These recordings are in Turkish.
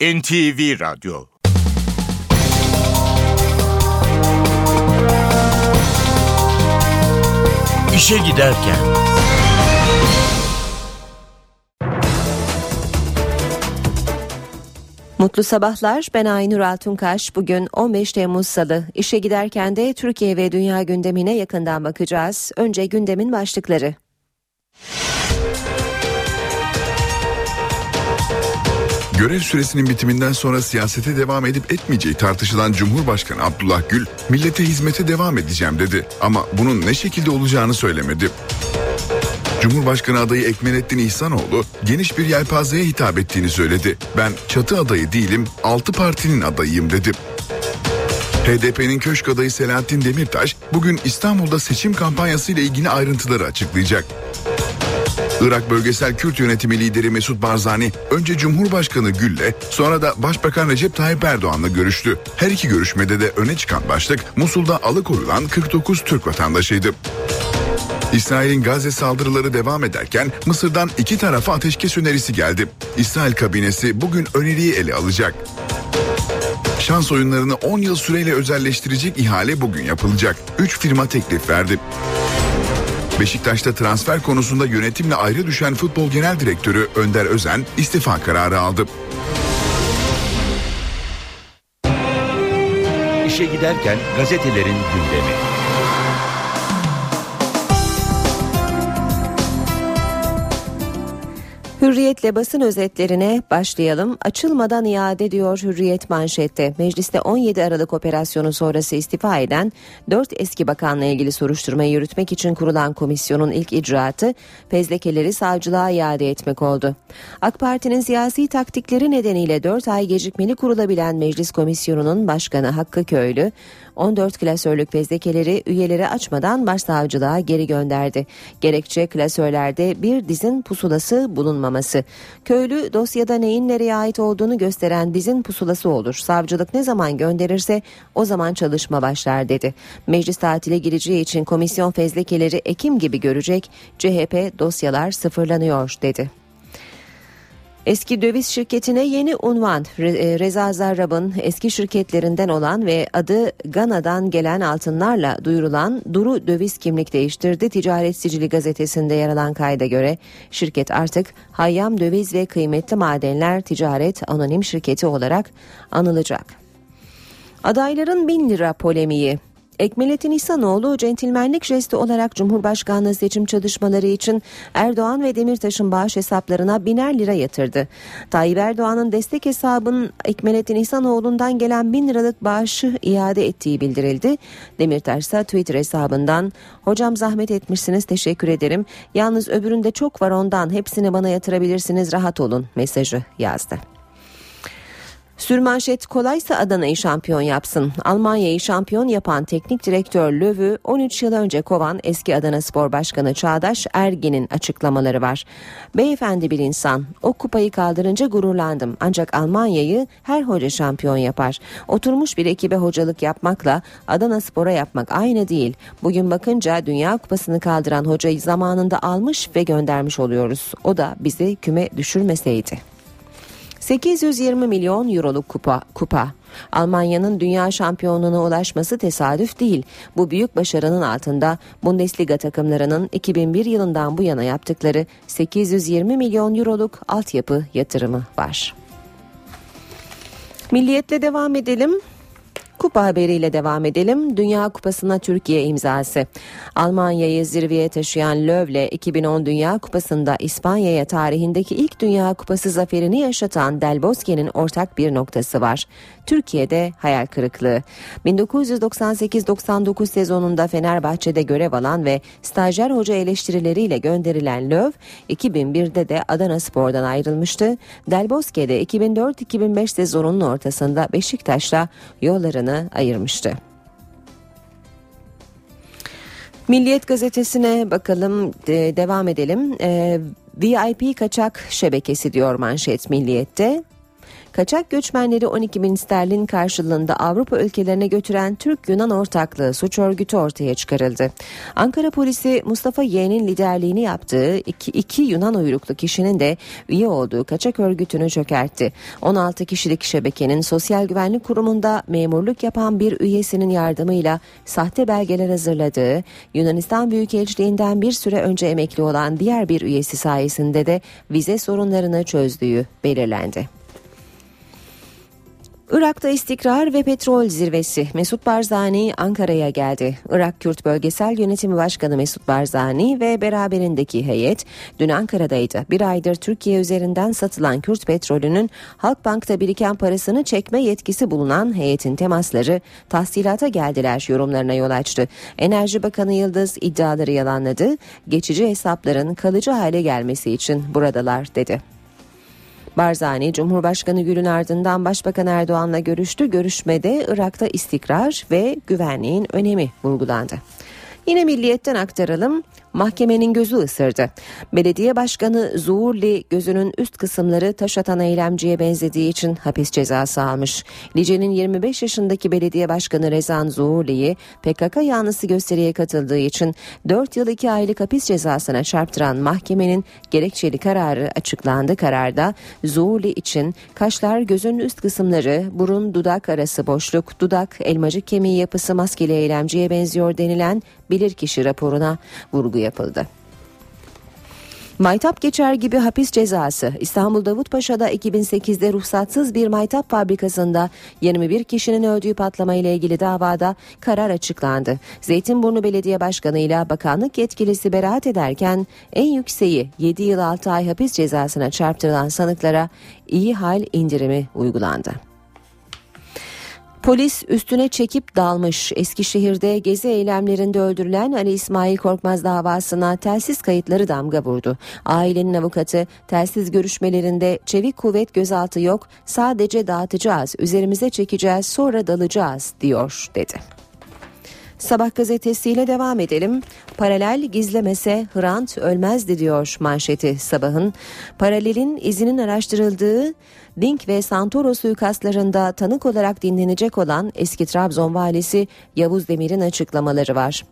NTV Radyo İşe Giderken Mutlu sabahlar. Ben Aynur Altunkaş. Bugün 15 Temmuz Salı. İşe giderken de Türkiye ve dünya gündemine yakından bakacağız. Önce gündemin başlıkları. Görev süresinin bitiminden sonra siyasete devam edip etmeyeceği tartışılan Cumhurbaşkanı Abdullah Gül, millete hizmete devam edeceğim dedi ama bunun ne şekilde olacağını söylemedi. Cumhurbaşkanı adayı Ekmelettin İhsanoğlu geniş bir yelpazeye hitap ettiğini söyledi. Ben çatı adayı değilim, altı partinin adayıyım dedi. HDP'nin köşk adayı Selahattin Demirtaş bugün İstanbul'da seçim kampanyası ile ilgili ayrıntıları açıklayacak. Irak Bölgesel Kürt Yönetimi lideri Mesut Barzani önce Cumhurbaşkanı Gül'le sonra da Başbakan Recep Tayyip Erdoğan'la görüştü. Her iki görüşmede de öne çıkan başlık Musul'da alıkoyulan 49 Türk vatandaşıydı. İsrail'in Gazze saldırıları devam ederken Mısır'dan iki tarafa ateşkes önerisi geldi. İsrail kabinesi bugün öneriyi ele alacak. Şans oyunlarını 10 yıl süreyle özelleştirecek ihale bugün yapılacak. 3 firma teklif verdi. Beşiktaş'ta transfer konusunda yönetimle ayrı düşen futbol genel direktörü Önder Özen istifa kararı aldı. İşe Giderken gazetelerin gündemi. Hürriyetle basın özetlerine başlayalım. Açılmadan iade diyor Hürriyet manşette. Mecliste 17 Aralık operasyonu sonrası istifa eden 4 eski bakanla ilgili soruşturmayı yürütmek için kurulan komisyonun ilk icraatı fezlekeleri savcılığa iade etmek oldu. AK Parti'nin siyasi taktikleri nedeniyle 4 ay gecikmeli kurulabilen meclis komisyonunun başkanı Hakkı Köylü 14 klasörlük fezlekeleri üyeleri açmadan başsavcılığa geri gönderdi. Gerekçe klasörlerde bir dizin pusulası bulunmaması. Köylü dosyada neyin nereye ait olduğunu gösteren dizin pusulası olur. Savcılık ne zaman gönderirse o zaman çalışma başlar dedi. Meclis tatile gireceği için komisyon fezlekeleri Ekim gibi görecek. CHP dosyalar sıfırlanıyor dedi. Eski döviz şirketine yeni unvan e, Reza Zarrab'ın eski şirketlerinden olan ve adı Gana'dan gelen altınlarla duyurulan Duru Döviz kimlik değiştirdi. Ticaret Sicili gazetesinde yer alan kayda göre şirket artık Hayyam Döviz ve Kıymetli Madenler Ticaret Anonim Şirketi olarak anılacak. Adayların bin lira polemiği Ekmelettin İhsanoğlu centilmenlik jesti olarak Cumhurbaşkanlığı seçim çalışmaları için Erdoğan ve Demirtaş'ın bağış hesaplarına biner lira yatırdı. Tayyip Erdoğan'ın destek hesabının Ekmelettin İhsanoğlu'ndan gelen bin liralık bağışı iade ettiği bildirildi. Demirtaş ise Twitter hesabından hocam zahmet etmişsiniz teşekkür ederim. Yalnız öbüründe çok var ondan hepsini bana yatırabilirsiniz rahat olun mesajı yazdı. Sürmanşet kolaysa Adana'yı şampiyon yapsın. Almanya'yı şampiyon yapan teknik direktör Löw'ü 13 yıl önce kovan eski Adana Spor Başkanı Çağdaş Ergin'in açıklamaları var. Beyefendi bir insan. O kupayı kaldırınca gururlandım. Ancak Almanya'yı her hoca şampiyon yapar. Oturmuş bir ekibe hocalık yapmakla Adana Spor'a yapmak aynı değil. Bugün bakınca Dünya Kupası'nı kaldıran hocayı zamanında almış ve göndermiş oluyoruz. O da bizi küme düşürmeseydi. 820 milyon euroluk kupa, kupa. Almanya'nın dünya şampiyonluğuna ulaşması tesadüf değil. Bu büyük başarının altında Bundesliga takımlarının 2001 yılından bu yana yaptıkları 820 milyon euroluk altyapı yatırımı var. Milliyetle devam edelim. Kupa haberiyle devam edelim. Dünya Kupası'na Türkiye imzası. Almanya'yı zirveye taşıyan Löv'le 2010 Dünya Kupası'nda İspanya'ya tarihindeki ilk Dünya Kupası zaferini yaşatan Del Bosque'nin ortak bir noktası var. Türkiye'de hayal kırıklığı. 1998-99 sezonunda Fenerbahçe'de görev alan ve stajyer hoca eleştirileriyle gönderilen Löw, 2001'de de Adana Spor'dan ayrılmıştı. Del Bosque'de 2004-2005 sezonunun ortasında Beşiktaş'la yollarını ayırmıştı. Milliyet gazetesine bakalım de, devam edelim. Ee, VIP kaçak şebekesi diyor manşet Milliyet'te. Kaçak göçmenleri 12 bin sterlin karşılığında Avrupa ülkelerine götüren Türk-Yunan ortaklığı suç örgütü ortaya çıkarıldı. Ankara polisi Mustafa Y'nin liderliğini yaptığı iki, iki Yunan uyruklu kişinin de üye olduğu kaçak örgütünü çökertti. 16 kişilik şebekenin Sosyal Güvenlik Kurumu'nda memurluk yapan bir üyesinin yardımıyla sahte belgeler hazırladığı, Yunanistan Büyükelçiliğinden bir süre önce emekli olan diğer bir üyesi sayesinde de vize sorunlarını çözdüğü belirlendi. Irak'ta istikrar ve petrol zirvesi Mesut Barzani Ankara'ya geldi. Irak Kürt Bölgesel Yönetimi Başkanı Mesut Barzani ve beraberindeki heyet dün Ankara'daydı. Bir aydır Türkiye üzerinden satılan Kürt petrolünün Halkbank'ta biriken parasını çekme yetkisi bulunan heyetin temasları tahsilata geldiler yorumlarına yol açtı. Enerji Bakanı Yıldız iddiaları yalanladı. Geçici hesapların kalıcı hale gelmesi için buradalar dedi. Barzani Cumhurbaşkanı Gül'ün ardından Başbakan Erdoğan'la görüştü. Görüşmede Irak'ta istikrar ve güvenliğin önemi vurgulandı. Yine milliyetten aktaralım. Mahkemenin gözü ısırdı. Belediye Başkanı Zuhurli gözünün üst kısımları taş atan eylemciye benzediği için hapis cezası almış. Lice'nin 25 yaşındaki belediye başkanı Rezan Zuhurli'yi PKK yanlısı gösteriye katıldığı için 4 yıl 2 aylık hapis cezasına çarptıran mahkemenin gerekçeli kararı açıklandı. Kararda Zuhurli için kaşlar gözün üst kısımları, burun dudak arası boşluk, dudak, elmacık kemiği yapısı maskeli eylemciye benziyor denilen bilirkişi raporuna vurgu yapıldı. Maytap geçer gibi hapis cezası İstanbul Davutpaşa'da 2008'de ruhsatsız bir maytap fabrikasında 21 kişinin öldüğü patlama ile ilgili davada karar açıklandı. Zeytinburnu Belediye Başkanı ile bakanlık yetkilisi beraat ederken en yükseği 7 yıl 6 ay hapis cezasına çarptırılan sanıklara iyi hal indirimi uygulandı. Polis üstüne çekip dalmış. Eskişehir'de gezi eylemlerinde öldürülen Ali İsmail Korkmaz davasına telsiz kayıtları damga vurdu. Ailenin avukatı telsiz görüşmelerinde çevik kuvvet gözaltı yok sadece dağıtacağız üzerimize çekeceğiz sonra dalacağız diyor dedi. Sabah gazetesiyle devam edelim. Paralel gizlemese Hrant ölmezdi diyor manşeti sabahın. Paralelin izinin araştırıldığı Dink ve Santoro suikastlarında tanık olarak dinlenecek olan eski Trabzon valisi Yavuz Demir'in açıklamaları var.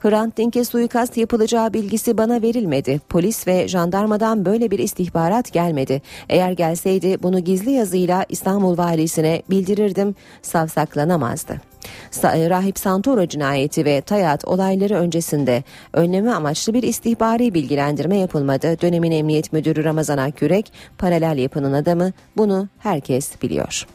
Hrant Dink'e suikast yapılacağı bilgisi bana verilmedi. Polis ve jandarmadan böyle bir istihbarat gelmedi. Eğer gelseydi bunu gizli yazıyla İstanbul valisine bildirirdim. Savsaklanamazdı. Rahip Santoro cinayeti ve Tayat olayları öncesinde önleme amaçlı bir istihbari bilgilendirme yapılmadı. Dönemin Emniyet Müdürü Ramazan Akkürek paralel yapının adamı bunu herkes biliyor.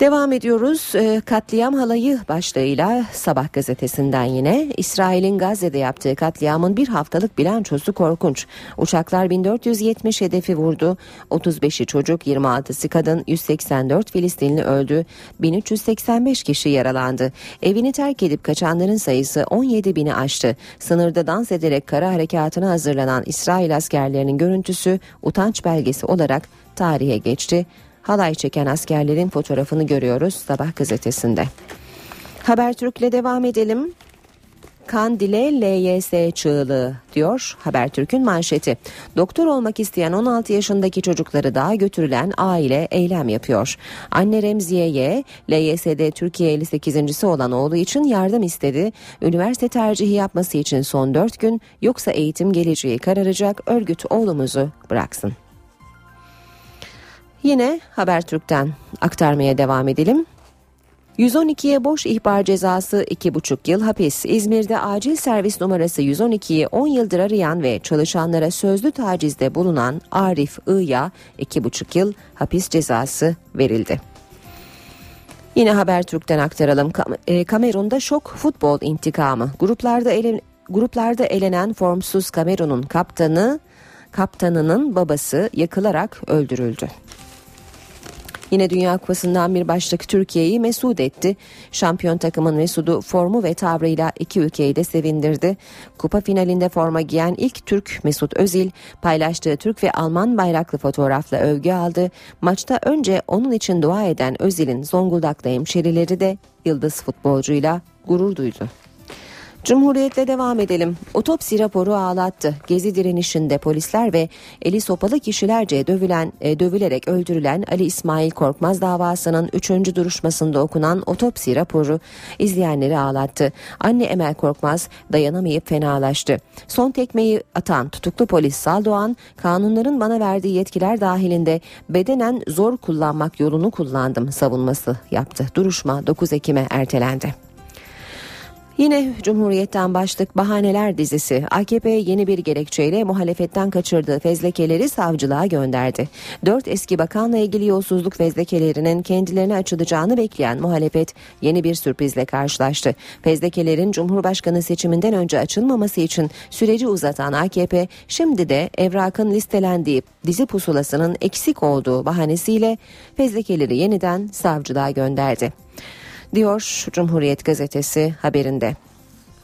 Devam ediyoruz. Ee, katliam halayı başlığıyla Sabah gazetesinden yine İsrail'in Gazze'de yaptığı katliamın bir haftalık bilançosu korkunç. Uçaklar 1470 hedefi vurdu. 35'i çocuk, 26'sı kadın, 184 Filistinli öldü. 1385 kişi yaralandı. Evini terk edip kaçanların sayısı 17 bini aştı. Sınırda dans ederek kara harekatına hazırlanan İsrail askerlerinin görüntüsü utanç belgesi olarak tarihe geçti halay çeken askerlerin fotoğrafını görüyoruz Sabah gazetesinde. Habertürk'le devam edelim. Kandile LYS çığlığı diyor Habertürk'ün manşeti. Doktor olmak isteyen 16 yaşındaki çocukları daha götürülen aile eylem yapıyor. Anne Remziye'ye LYS'de Türkiye 58.si olan oğlu için yardım istedi. Üniversite tercihi yapması için son 4 gün yoksa eğitim geleceği kararacak örgüt oğlumuzu bıraksın. Yine Habertürk'ten aktarmaya devam edelim. 112'ye boş ihbar cezası 2,5 yıl hapis. İzmir'de acil servis numarası 112'yi 10 yıldır arayan ve çalışanlara sözlü tacizde bulunan Arif I'ya 2,5 yıl hapis cezası verildi. Yine Habertürk'ten aktaralım. E, Kamerun'da şok futbol intikamı. Gruplarda ele, gruplarda elenen formsuz Kamerun'un kaptanı kaptanının babası yakılarak öldürüldü. Yine Dünya Kupası'ndan bir başlık Türkiye'yi mesut etti. Şampiyon takımın Mesut'u formu ve tavrıyla iki ülkeyi de sevindirdi. Kupa finalinde forma giyen ilk Türk Mesut Özil paylaştığı Türk ve Alman bayraklı fotoğrafla övgü aldı. Maçta önce onun için dua eden Özil'in Zonguldak'ta hemşerileri de yıldız futbolcuyla gurur duydu. Cumhuriyetle devam edelim. Otopsi raporu ağlattı. Gezi direnişinde polisler ve eli sopalı kişilerce dövülen, e, dövülerek öldürülen Ali İsmail Korkmaz davasının 3. duruşmasında okunan otopsi raporu izleyenleri ağlattı. Anne Emel Korkmaz dayanamayıp fenalaştı. Son tekmeyi atan tutuklu polis Saldoğan, kanunların bana verdiği yetkiler dahilinde bedenen zor kullanmak yolunu kullandım savunması yaptı. Duruşma 9 Ekim'e ertelendi. Yine Cumhuriyet'ten başlık bahaneler dizisi AKP yeni bir gerekçeyle muhalefetten kaçırdığı fezlekeleri savcılığa gönderdi. Dört eski bakanla ilgili yolsuzluk fezlekelerinin kendilerine açılacağını bekleyen muhalefet yeni bir sürprizle karşılaştı. Fezlekelerin Cumhurbaşkanı seçiminden önce açılmaması için süreci uzatan AKP şimdi de evrakın listelendiği dizi pusulasının eksik olduğu bahanesiyle fezlekeleri yeniden savcılığa gönderdi diyor Cumhuriyet gazetesi haberinde.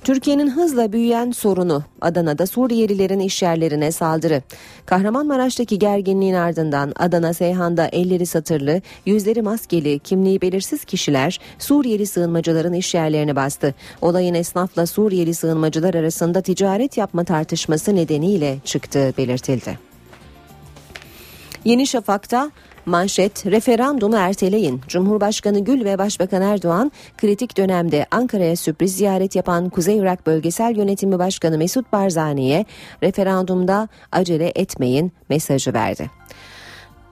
Türkiye'nin hızla büyüyen sorunu Adana'da Suriyelilerin işyerlerine saldırı. Kahramanmaraş'taki gerginliğin ardından Adana Seyhan'da elleri satırlı, yüzleri maskeli, kimliği belirsiz kişiler Suriyeli sığınmacıların işyerlerini bastı. Olayın esnafla Suriyeli sığınmacılar arasında ticaret yapma tartışması nedeniyle çıktığı belirtildi. Yeni Şafak'ta Manşet referandumu erteleyin. Cumhurbaşkanı Gül ve Başbakan Erdoğan kritik dönemde Ankara'ya sürpriz ziyaret yapan Kuzey Irak Bölgesel Yönetimi Başkanı Mesut Barzani'ye referandumda acele etmeyin mesajı verdi.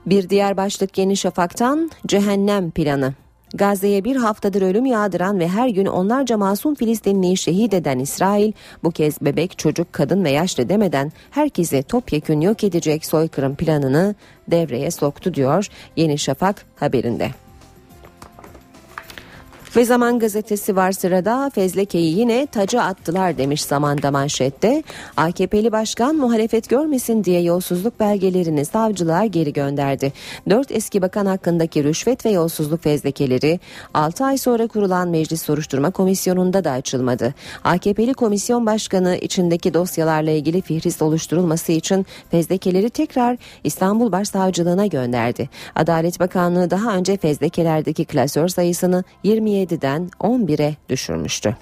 Bir diğer başlık Yeni Şafak'tan cehennem planı. Gazze'ye bir haftadır ölüm yağdıran ve her gün onlarca masum Filistinliyi şehit eden İsrail bu kez bebek, çocuk, kadın ve yaşlı demeden herkesi topyekün yok edecek soykırım planını devreye soktu diyor Yeni Şafak haberinde. Ve Zaman Gazetesi var sırada Fezleke'yi yine taca attılar demiş zamanda manşette. AKP'li başkan muhalefet görmesin diye yolsuzluk belgelerini savcılığa geri gönderdi. Dört eski bakan hakkındaki rüşvet ve yolsuzluk fezlekeleri 6 ay sonra kurulan Meclis Soruşturma Komisyonu'nda da açılmadı. AKP'li komisyon başkanı içindeki dosyalarla ilgili fihris oluşturulması için fezlekeleri tekrar İstanbul Başsavcılığına gönderdi. Adalet Bakanlığı daha önce fezlekelerdeki klasör sayısını 27 17'den 11'e düşürmüştü.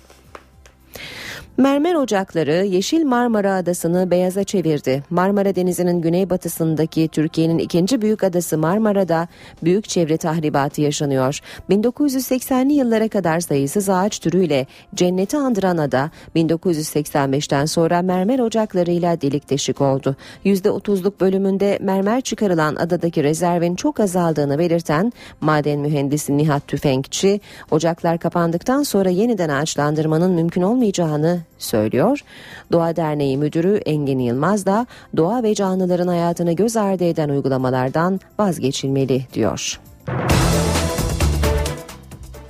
Mermer ocakları Yeşil Marmara Adası'nı beyaza çevirdi. Marmara Denizi'nin güneybatısındaki Türkiye'nin ikinci büyük adası Marmara'da büyük çevre tahribatı yaşanıyor. 1980'li yıllara kadar sayısız ağaç türüyle cenneti andıran ada 1985'ten sonra mermer ocaklarıyla delik deşik oldu. %30'luk bölümünde mermer çıkarılan adadaki rezervin çok azaldığını belirten maden mühendisi Nihat Tüfekçi, ocaklar kapandıktan sonra yeniden ağaçlandırmanın mümkün olmayacağını söylüyor. Doğa Derneği Müdürü Engin Yılmaz da doğa ve canlıların hayatını göz ardı eden uygulamalardan vazgeçilmeli diyor.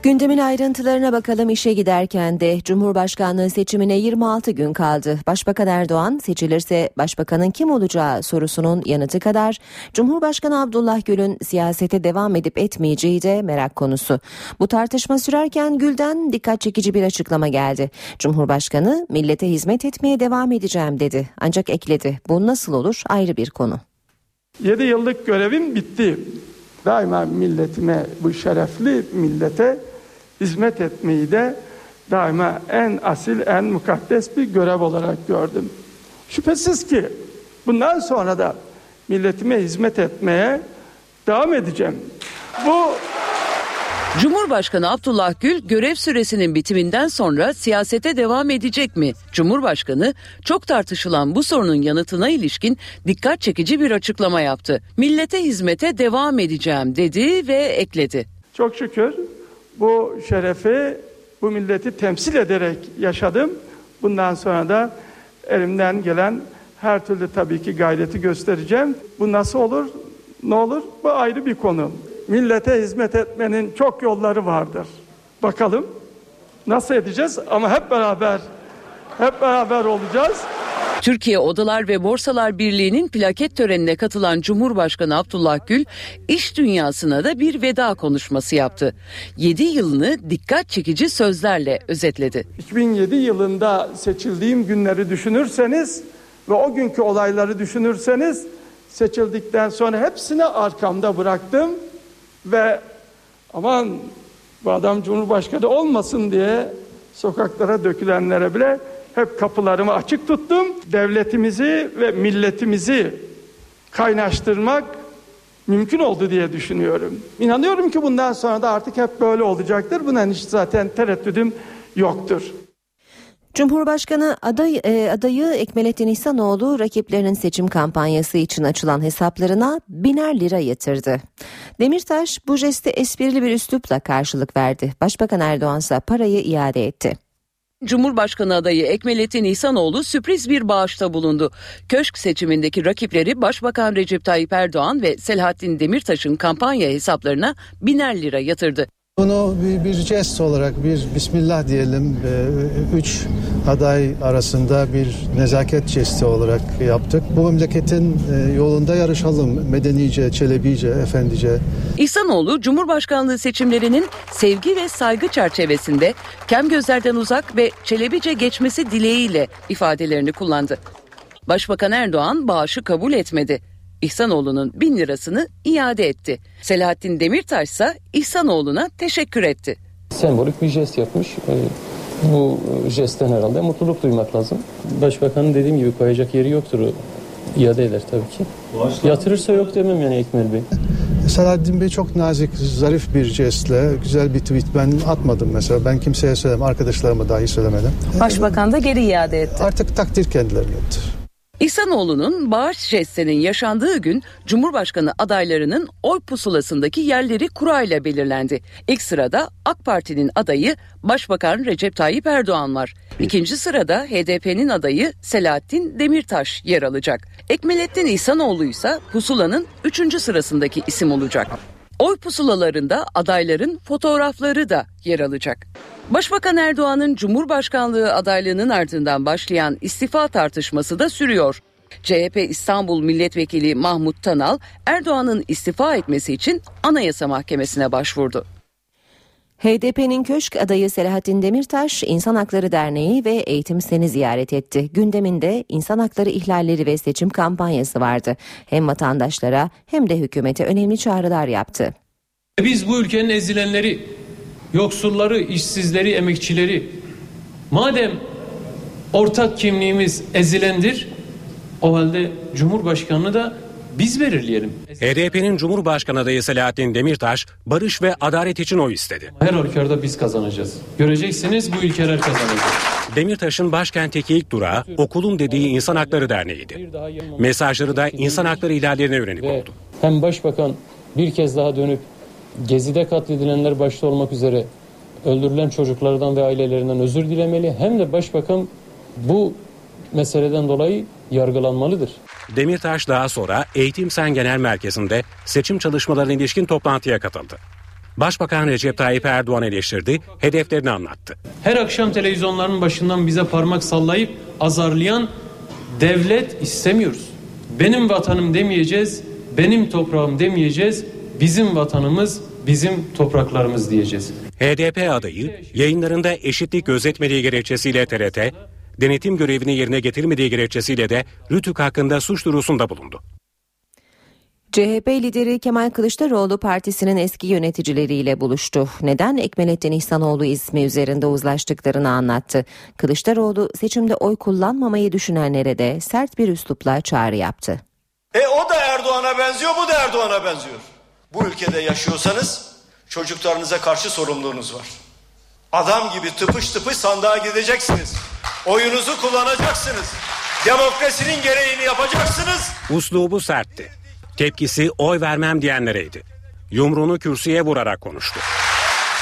Gündemin ayrıntılarına bakalım işe giderken de Cumhurbaşkanlığı seçimine 26 gün kaldı. Başbakan Erdoğan seçilirse başbakanın kim olacağı sorusunun yanıtı kadar Cumhurbaşkanı Abdullah Gül'ün siyasete devam edip etmeyeceği de merak konusu. Bu tartışma sürerken Gül'den dikkat çekici bir açıklama geldi. Cumhurbaşkanı millete hizmet etmeye devam edeceğim dedi. Ancak ekledi bu nasıl olur ayrı bir konu. 7 yıllık görevim bitti. Daima milletime, bu şerefli millete hizmet etmeyi de daima en asil, en mukaddes bir görev olarak gördüm. Şüphesiz ki bundan sonra da milletime hizmet etmeye devam edeceğim. Bu Cumhurbaşkanı Abdullah Gül görev süresinin bitiminden sonra siyasete devam edecek mi? Cumhurbaşkanı çok tartışılan bu sorunun yanıtına ilişkin dikkat çekici bir açıklama yaptı. Millete hizmete devam edeceğim dedi ve ekledi. Çok şükür bu şerefi bu milleti temsil ederek yaşadım. Bundan sonra da elimden gelen her türlü tabii ki gayreti göstereceğim. Bu nasıl olur? Ne olur? Bu ayrı bir konu. Millete hizmet etmenin çok yolları vardır. Bakalım nasıl edeceğiz ama hep beraber hep beraber olacağız. Türkiye Odalar ve Borsalar Birliği'nin plaket törenine katılan Cumhurbaşkanı Abdullah Gül iş dünyasına da bir veda konuşması yaptı. 7 yılını dikkat çekici sözlerle özetledi. 2007 yılında seçildiğim günleri düşünürseniz ve o günkü olayları düşünürseniz seçildikten sonra hepsini arkamda bıraktım ve aman bu adam Cumhurbaşkanı olmasın diye sokaklara dökülenlere bile hep kapılarımı açık tuttum. Devletimizi ve milletimizi kaynaştırmak mümkün oldu diye düşünüyorum. İnanıyorum ki bundan sonra da artık hep böyle olacaktır. Bundan hiç zaten tereddüdüm yoktur. Cumhurbaşkanı aday, e, adayı Ekmelettin İhsanoğlu rakiplerinin seçim kampanyası için açılan hesaplarına biner lira yatırdı. Demirtaş bu jeste esprili bir üslupla karşılık verdi. Başbakan Erdoğan ise parayı iade etti. Cumhurbaşkanı adayı Ekmelettin İhsanoğlu sürpriz bir bağışta bulundu. Köşk seçimindeki rakipleri Başbakan Recep Tayyip Erdoğan ve Selahattin Demirtaş'ın kampanya hesaplarına biner lira yatırdı. Bunu bir, bir jest olarak bir bismillah diyelim. Ee, Üç aday arasında bir nezaket jesti olarak yaptık. Bu memleketin e, yolunda yarışalım. Medenice, çelebice, efendice. İhsanoğlu Cumhurbaşkanlığı seçimlerinin sevgi ve saygı çerçevesinde kem gözlerden uzak ve çelebice geçmesi dileğiyle ifadelerini kullandı. Başbakan Erdoğan bağışı kabul etmedi. İhsanoğlu'nun bin lirasını iade etti. Selahattin Demirtaş ise İhsanoğlu'na teşekkür etti. sembolik bir jest yapmış. Ee, Bu jestten herhalde mutluluk duymak lazım. Başbakanın dediğim gibi koyacak yeri yoktur. o iade eder tabii ki. Yatırırsa yok demem yani Ekmel Bey. Selahattin Bey çok nazik, zarif bir jestle güzel bir tweet ben atmadım mesela. Ben kimseye söylemem, arkadaşlarıma dahi söylemedim. Başbakan da geri iade etti. Artık takdir kendilerindedir. İhsanoğlu'nun bağış jestinin yaşandığı gün Cumhurbaşkanı adaylarının oy pusulasındaki yerleri kurayla belirlendi. İlk sırada AK Parti'nin adayı Başbakan Recep Tayyip Erdoğan var. İkinci sırada HDP'nin adayı Selahattin Demirtaş yer alacak. Ekmelettin İhsanoğlu ise pusulanın üçüncü sırasındaki isim olacak. Oy pusulalarında adayların fotoğrafları da yer alacak. Başbakan Erdoğan'ın Cumhurbaşkanlığı adaylığının ardından başlayan istifa tartışması da sürüyor. CHP İstanbul Milletvekili Mahmut Tanal Erdoğan'ın istifa etmesi için Anayasa Mahkemesi'ne başvurdu. HDP'nin köşk adayı Selahattin Demirtaş, İnsan Hakları Derneği ve Eğitim Sen'i ziyaret etti. Gündeminde insan hakları ihlalleri ve seçim kampanyası vardı. Hem vatandaşlara hem de hükümete önemli çağrılar yaptı. Biz bu ülkenin ezilenleri, yoksulları, işsizleri, emekçileri madem ortak kimliğimiz ezilendir o halde Cumhurbaşkanını da biz belirleyelim. HDP'nin Cumhurbaşkanı adayı Selahattin Demirtaş barış ve adalet için oy istedi. Her halükarda biz kazanacağız. Göreceksiniz bu ülkeler kazanacak. Demirtaş'ın başkentteki ilk durağı okulun dediği İnsan Hakları Derneği'ydi. Mesajları da insan hakları ihlallerine yönelik oldu. hem başbakan bir kez daha dönüp Gezi'de katledilenler başta olmak üzere öldürülen çocuklardan ve ailelerinden özür dilemeli hem de başbakan bu meseleden dolayı yargılanmalıdır. Demirtaş daha sonra Eğitim Sen Genel Merkezi'nde seçim çalışmalarına ilişkin toplantıya katıldı. Başbakan Recep Tayyip Erdoğan eleştirdi, hedeflerini anlattı. Her akşam televizyonların başından bize parmak sallayıp azarlayan devlet istemiyoruz. Benim vatanım demeyeceğiz, benim toprağım demeyeceğiz, bizim vatanımız, bizim topraklarımız diyeceğiz. HDP adayı yayınlarında eşitlik gözetmediği gerekçesiyle TRT, denetim görevini yerine getirmediği gerekçesiyle de Rütük hakkında suç duyurusunda bulundu. CHP lideri Kemal Kılıçdaroğlu partisinin eski yöneticileriyle buluştu. Neden Ekmelettin İhsanoğlu ismi üzerinde uzlaştıklarını anlattı. Kılıçdaroğlu seçimde oy kullanmamayı düşünenlere de sert bir üslupla çağrı yaptı. E o da Erdoğan'a benziyor, bu da Erdoğan'a benziyor. Bu ülkede yaşıyorsanız çocuklarınıza karşı sorumluluğunuz var. Adam gibi tıpış tıpış sandığa gideceksiniz. Oyunuzu kullanacaksınız. Demokrasinin gereğini yapacaksınız. Uslubu sertti. Tepkisi oy vermem diyenlereydi. Yumruğunu kürsüye vurarak konuştu.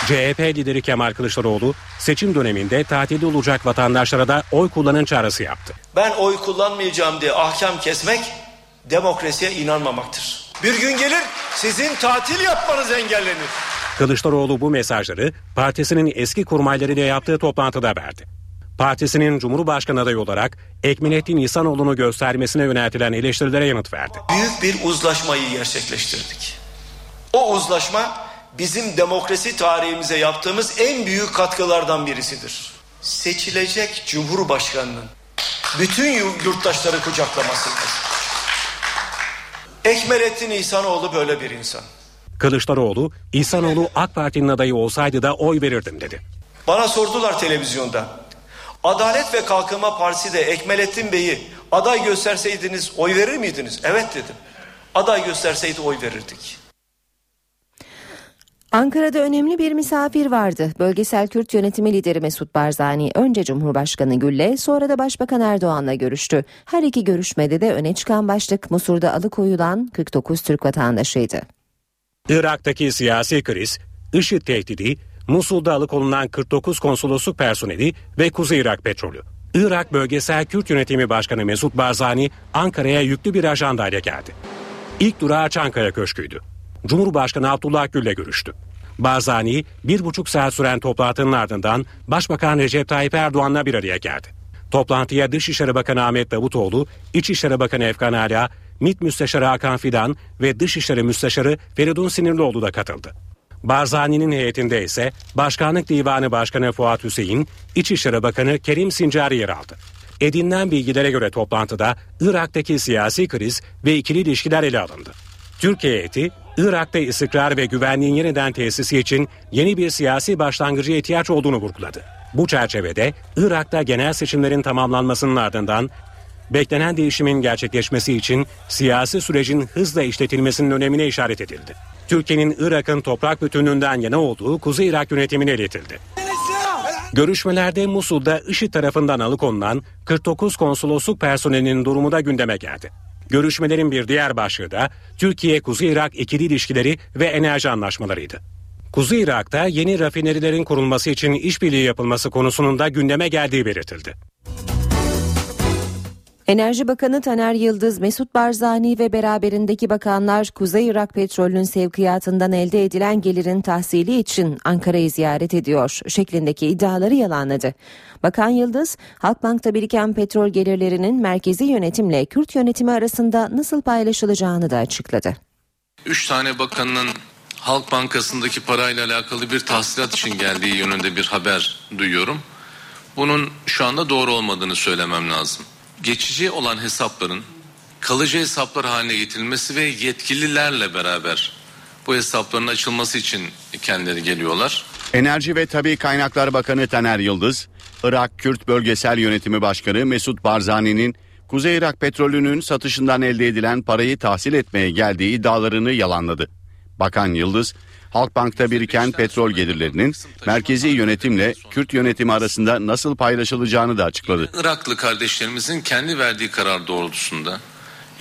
CHP lideri Kemal Kılıçdaroğlu seçim döneminde tatilde olacak vatandaşlara da oy kullanın çağrısı yaptı. Ben oy kullanmayacağım diye ahkam kesmek demokrasiye inanmamaktır. Bir gün gelir sizin tatil yapmanız engellenir. Kılıçdaroğlu bu mesajları partisinin eski kurmaylarıyla yaptığı toplantıda verdi. Partisinin Cumhurbaşkanı adayı olarak Ekmelettin İhsanoğlu'nu göstermesine yöneltilen eleştirilere yanıt verdi. Büyük bir uzlaşmayı gerçekleştirdik. O uzlaşma bizim demokrasi tarihimize yaptığımız en büyük katkılardan birisidir. Seçilecek Cumhurbaşkanının bütün yurttaşları kucaklamasıdır. Ekmelettin İhsanoğlu böyle bir insan. Kılıçdaroğlu, İhsanoğlu AK Parti'nin adayı olsaydı da oy verirdim dedi. Bana sordular televizyonda. Adalet ve Kalkınma Partisi de Ekmelettin Bey'i aday gösterseydiniz oy verir miydiniz? Evet dedim. Aday gösterseydi oy verirdik. Ankara'da önemli bir misafir vardı. Bölgesel Kürt yönetimi lideri Mesut Barzani önce Cumhurbaşkanı Gül'le sonra da Başbakan Erdoğan'la görüştü. Her iki görüşmede de öne çıkan başlık Musur'da alıkoyulan 49 Türk vatandaşıydı. Irak'taki siyasi kriz, IŞİD tehdidi, Musul'da alıkonulan 49 konsolosluk personeli ve Kuzey Irak petrolü. Irak Bölgesel Kürt Yönetimi Başkanı Mesut Barzani Ankara'ya yüklü bir ajandayla geldi. İlk durağı Çankaya Köşkü'ydü. Cumhurbaşkanı Abdullah Gül'le görüştü. Barzani bir buçuk saat süren toplantının ardından Başbakan Recep Tayyip Erdoğan'la bir araya geldi. Toplantıya Dışişleri Bakanı Ahmet Davutoğlu, İçişleri Bakanı Efkan Ala, MİT Müsteşarı Hakan Fidan ve Dışişleri Müsteşarı Feridun Sinirlioğlu da katıldı. Barzani'nin heyetinde ise Başkanlık Divanı Başkanı Fuat Hüseyin, İçişleri Bakanı Kerim Sincari yer aldı. Edinilen bilgilere göre toplantıda Irak'taki siyasi kriz ve ikili ilişkiler ele alındı. Türkiye heyeti, Irak'ta istikrar ve güvenliğin yeniden tesisi için yeni bir siyasi başlangıcı ihtiyaç olduğunu vurguladı. Bu çerçevede Irak'ta genel seçimlerin tamamlanmasının ardından beklenen değişimin gerçekleşmesi için siyasi sürecin hızla işletilmesinin önemine işaret edildi. Türkiye'nin Irak'ın toprak bütünlüğünden yana olduğu Kuzey Irak yönetimine iletildi. Görüşmelerde Musul'da IŞİD tarafından alıkonulan 49 konsolosluk personelinin durumu da gündeme geldi. Görüşmelerin bir diğer başlığı da Türkiye-Kuzey Irak ikili ilişkileri ve enerji anlaşmalarıydı. Kuzey Irak'ta yeni rafinerilerin kurulması için işbirliği yapılması konusunun da gündeme geldiği belirtildi. Enerji Bakanı Taner Yıldız, Mesut Barzani ve beraberindeki bakanlar Kuzey Irak petrolünün sevkiyatından elde edilen gelirin tahsili için Ankara'yı ziyaret ediyor şeklindeki iddiaları yalanladı. Bakan Yıldız, Halkbank'ta biriken petrol gelirlerinin merkezi yönetimle Kürt yönetimi arasında nasıl paylaşılacağını da açıkladı. Üç tane bakanın Halk Bankası'ndaki parayla alakalı bir tahsilat için geldiği yönünde bir haber duyuyorum. Bunun şu anda doğru olmadığını söylemem lazım geçici olan hesapların kalıcı hesaplar haline getirilmesi ve yetkililerle beraber bu hesapların açılması için kendileri geliyorlar. Enerji ve Tabi Kaynaklar Bakanı Taner Yıldız, Irak Kürt Bölgesel Yönetimi Başkanı Mesut Barzani'nin Kuzey Irak petrolünün satışından elde edilen parayı tahsil etmeye geldiği iddialarını yalanladı. Bakan Yıldız, Halkbank'ta biriken petrol gelirlerinin merkezi yönetimle Kürt yönetimi arasında nasıl paylaşılacağını da açıkladı. Iraklı kardeşlerimizin kendi verdiği karar doğrultusunda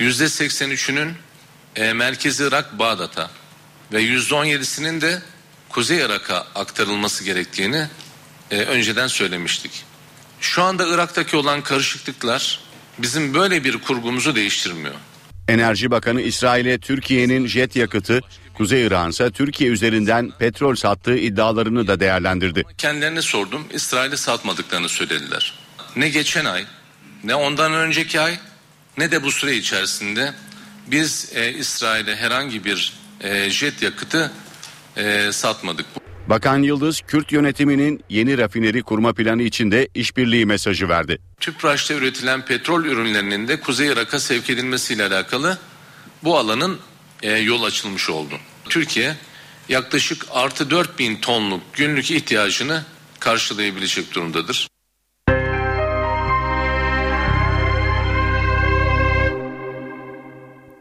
%83'ünün e, merkezi Irak Bağdat'a ve %17'sinin de Kuzey Irak'a aktarılması gerektiğini e, önceden söylemiştik. Şu anda Irak'taki olan karışıklıklar bizim böyle bir kurgumuzu değiştirmiyor. Enerji Bakanı İsrail'e Türkiye'nin jet yakıtı, Kuzey İran ise Türkiye üzerinden petrol sattığı iddialarını da değerlendirdi. Kendilerine sordum, İsrail'e satmadıklarını söylediler. Ne geçen ay, ne ondan önceki ay, ne de bu süre içerisinde biz e, İsrail'e herhangi bir e, jet yakıtı e, satmadık. Bakan Yıldız, Kürt yönetiminin yeni rafineri kurma planı içinde işbirliği mesajı verdi. Tüpraş'ta üretilen petrol ürünlerinin de Kuzey Irak'a sevk edilmesiyle alakalı bu alanın e, yol açılmış oldu. Türkiye yaklaşık artı 4 bin tonluk günlük ihtiyacını karşılayabilecek durumdadır.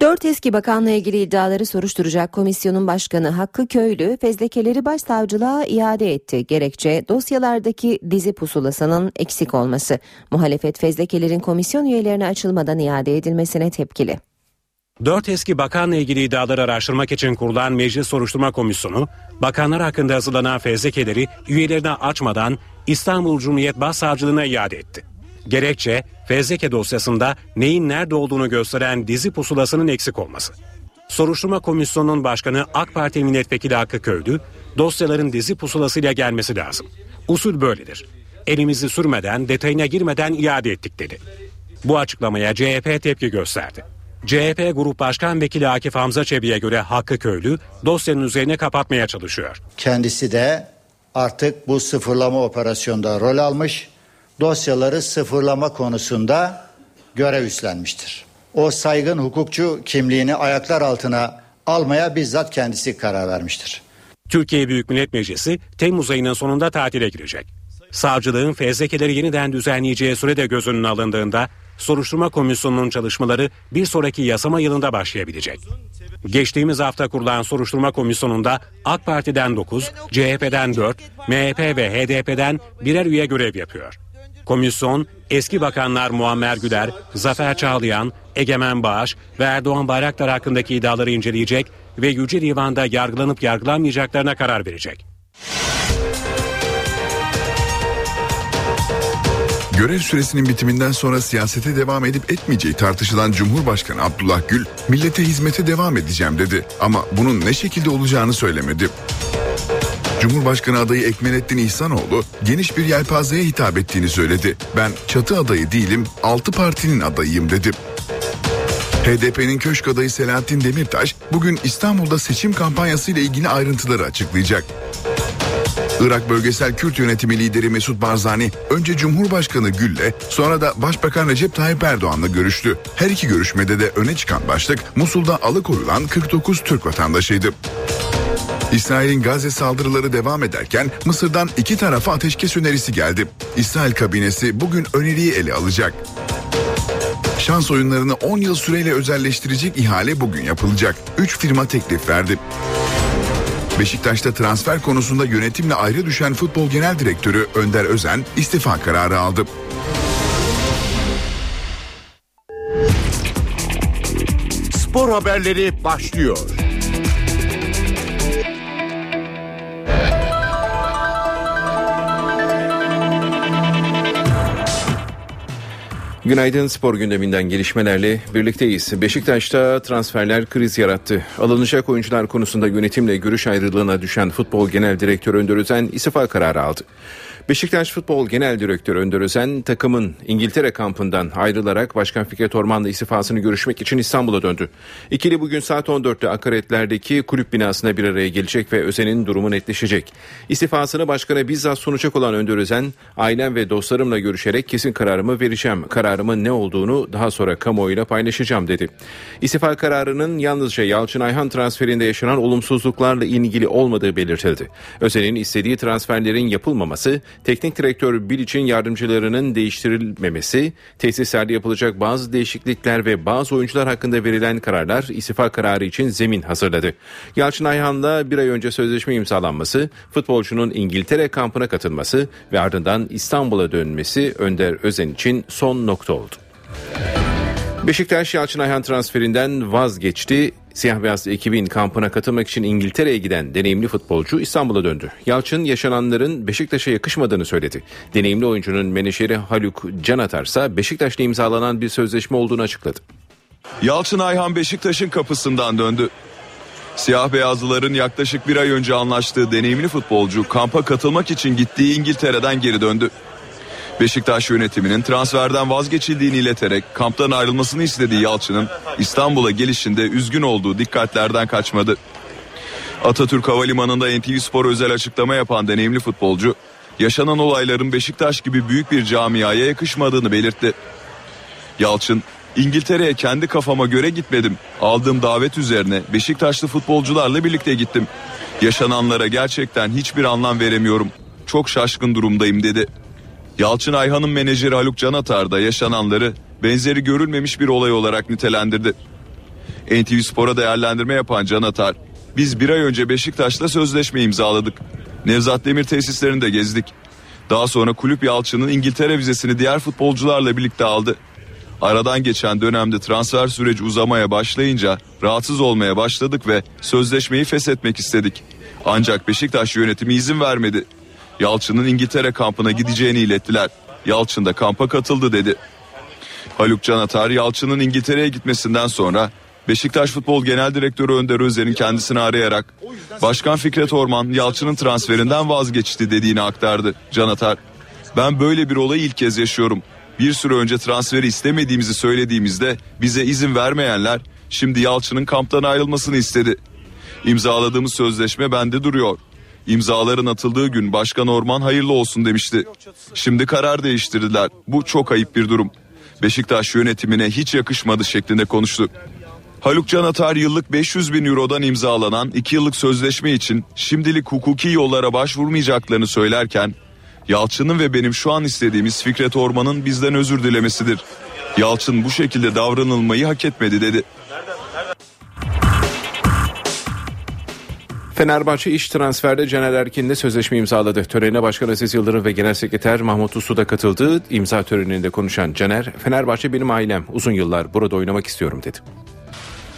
Dört eski bakanla ilgili iddiaları soruşturacak komisyonun başkanı Hakkı Köylü fezlekeleri başsavcılığa iade etti. Gerekçe dosyalardaki dizi pusulasının eksik olması. Muhalefet fezlekelerin komisyon üyelerine açılmadan iade edilmesine tepkili. Dört eski bakanla ilgili iddiaları araştırmak için kurulan Meclis Soruşturma Komisyonu, bakanlar hakkında hazırlanan fezlekeleri üyelerine açmadan İstanbul Cumhuriyet Başsavcılığına iade etti. Gerekçe fezleke dosyasında neyin nerede olduğunu gösteren dizi pusulasının eksik olması. Soruşturma Komisyonu'nun başkanı AK Parti Milletvekili Hakkı Köylü, dosyaların dizi pusulasıyla gelmesi lazım. Usul böyledir. Elimizi sürmeden, detayına girmeden iade ettik dedi. Bu açıklamaya CHP tepki gösterdi. CHP Grup Başkan Vekili Akif Hamza Çebi'ye göre Hakkı Köylü dosyanın üzerine kapatmaya çalışıyor. Kendisi de artık bu sıfırlama operasyonda rol almış, dosyaları sıfırlama konusunda görev üstlenmiştir. O saygın hukukçu kimliğini ayaklar altına almaya bizzat kendisi karar vermiştir. Türkiye Büyük Millet Meclisi Temmuz ayının sonunda tatile girecek. Savcılığın fezlekeleri yeniden düzenleyeceği süre de göz önüne alındığında soruşturma komisyonunun çalışmaları bir sonraki yasama yılında başlayabilecek. Geçtiğimiz hafta kurulan soruşturma komisyonunda AK Parti'den 9, CHP'den 4, MHP ve HDP'den birer üye görev yapıyor. Komisyon eski bakanlar Muammer Güler, Zafer Çağlayan, Egemen Bağış ve Erdoğan Bayraktar hakkındaki iddiaları inceleyecek ve Yüce Divan'da yargılanıp yargılanmayacaklarına karar verecek. Görev süresinin bitiminden sonra siyasete devam edip etmeyeceği tartışılan Cumhurbaşkanı Abdullah Gül, millete hizmete devam edeceğim dedi. Ama bunun ne şekilde olacağını söylemedi. Cumhurbaşkanı adayı Ekmelettin İhsanoğlu geniş bir yelpazeye hitap ettiğini söyledi. Ben çatı adayı değilim, altı partinin adayıyım dedi. HDP'nin köşk adayı Selahattin Demirtaş bugün İstanbul'da seçim kampanyası ile ilgili ayrıntıları açıklayacak. Irak Bölgesel Kürt Yönetimi lideri Mesut Barzani önce Cumhurbaşkanı Gül'le sonra da Başbakan Recep Tayyip Erdoğan'la görüştü. Her iki görüşmede de öne çıkan başlık Musul'da alıkoyulan 49 Türk vatandaşıydı. İsrail'in Gazze saldırıları devam ederken Mısır'dan iki tarafa ateşkes önerisi geldi. İsrail kabinesi bugün öneriyi ele alacak. Şans oyunlarını 10 yıl süreyle özelleştirecek ihale bugün yapılacak. 3 firma teklif verdi. Beşiktaş'ta transfer konusunda yönetimle ayrı düşen futbol genel direktörü Önder Özen istifa kararı aldı. Spor haberleri başlıyor. Günaydın spor gündeminden gelişmelerle birlikteyiz. Beşiktaş'ta transferler kriz yarattı. Alınacak oyuncular konusunda yönetimle görüş ayrılığına düşen futbol genel direktörü Önder Özen istifa kararı aldı. Beşiktaş Futbol Genel Direktörü Önder Özen takımın İngiltere kampından ayrılarak Başkan Fikret Orman'la istifasını görüşmek için İstanbul'a döndü. İkili bugün saat 14'te Akaretler'deki kulüp binasına bir araya gelecek ve Özen'in durumu netleşecek. İstifasını başkana bizzat sunacak olan Önder Özen, ailem ve dostlarımla görüşerek kesin kararımı vereceğim. Kararımın ne olduğunu daha sonra kamuoyuyla paylaşacağım dedi. İstifa kararının yalnızca Yalçın Ayhan transferinde yaşanan olumsuzluklarla ilgili olmadığı belirtildi. Özen'in istediği transferlerin yapılmaması, teknik direktör Bilic'in yardımcılarının değiştirilmemesi, tesislerde yapılacak bazı değişiklikler ve bazı oyuncular hakkında verilen kararlar istifa kararı için zemin hazırladı. Yalçın Ayhan'la bir ay önce sözleşme imzalanması, futbolcunun İngiltere kampına katılması ve ardından İstanbul'a dönmesi Önder Özen için son nokta oldu. Beşiktaş Yalçın Ayhan transferinden vazgeçti. Siyah beyaz ekibin kampına katılmak için İngiltere'ye giden deneyimli futbolcu İstanbul'a döndü. Yalçın yaşananların Beşiktaş'a yakışmadığını söyledi. Deneyimli oyuncunun menajeri Haluk Canatar ise Beşiktaş'la imzalanan bir sözleşme olduğunu açıkladı. Yalçın Ayhan Beşiktaş'ın kapısından döndü. Siyah beyazlıların yaklaşık bir ay önce anlaştığı deneyimli futbolcu kampa katılmak için gittiği İngiltere'den geri döndü. Beşiktaş yönetiminin transferden vazgeçildiğini ileterek kamptan ayrılmasını istediği Yalçın'ın İstanbul'a gelişinde üzgün olduğu dikkatlerden kaçmadı. Atatürk Havalimanı'nda NTV Spor özel açıklama yapan deneyimli futbolcu, yaşanan olayların Beşiktaş gibi büyük bir camiaya yakışmadığını belirtti. Yalçın, İngiltere'ye kendi kafama göre gitmedim. Aldığım davet üzerine Beşiktaşlı futbolcularla birlikte gittim. Yaşananlara gerçekten hiçbir anlam veremiyorum. Çok şaşkın durumdayım dedi. Yalçın Ayhan'ın menajeri Haluk Canatar da yaşananları benzeri görülmemiş bir olay olarak nitelendirdi. NTV Spor'a değerlendirme yapan Canatar, biz bir ay önce Beşiktaş'la sözleşme imzaladık. Nevzat Demir tesislerinde gezdik. Daha sonra kulüp Yalçın'ın İngiltere vizesini diğer futbolcularla birlikte aldı. Aradan geçen dönemde transfer süreci uzamaya başlayınca rahatsız olmaya başladık ve sözleşmeyi feshetmek istedik. Ancak Beşiktaş yönetimi izin vermedi. Yalçın'ın İngiltere kampına gideceğini ilettiler. Yalçın da kampa katıldı dedi. Haluk Canatar Yalçın'ın İngiltere'ye gitmesinden sonra Beşiktaş Futbol Genel Direktörü Önder Özer'in kendisini arayarak Başkan Fikret Orman Yalçın'ın transferinden vazgeçti dediğini aktardı. Canatar, ben böyle bir olayı ilk kez yaşıyorum. Bir süre önce transferi istemediğimizi söylediğimizde bize izin vermeyenler şimdi Yalçın'ın kamptan ayrılmasını istedi. İmzaladığımız sözleşme bende duruyor. İmzaların atıldığı gün Başkan Orman hayırlı olsun demişti. Şimdi karar değiştirdiler. Bu çok ayıp bir durum. Beşiktaş yönetimine hiç yakışmadı şeklinde konuştu. Haluk Can Atar yıllık 500 bin eurodan imzalanan 2 yıllık sözleşme için şimdilik hukuki yollara başvurmayacaklarını söylerken Yalçın'ın ve benim şu an istediğimiz Fikret Orman'ın bizden özür dilemesidir. Yalçın bu şekilde davranılmayı hak etmedi dedi. Fenerbahçe iş transferde Caner Erkin'le sözleşme imzaladı. Törene Başkan Aziz Yıldırım ve Genel Sekreter Mahmut Uslu da katıldı. İmza töreninde konuşan Caner, Fenerbahçe benim ailem. Uzun yıllar burada oynamak istiyorum dedi.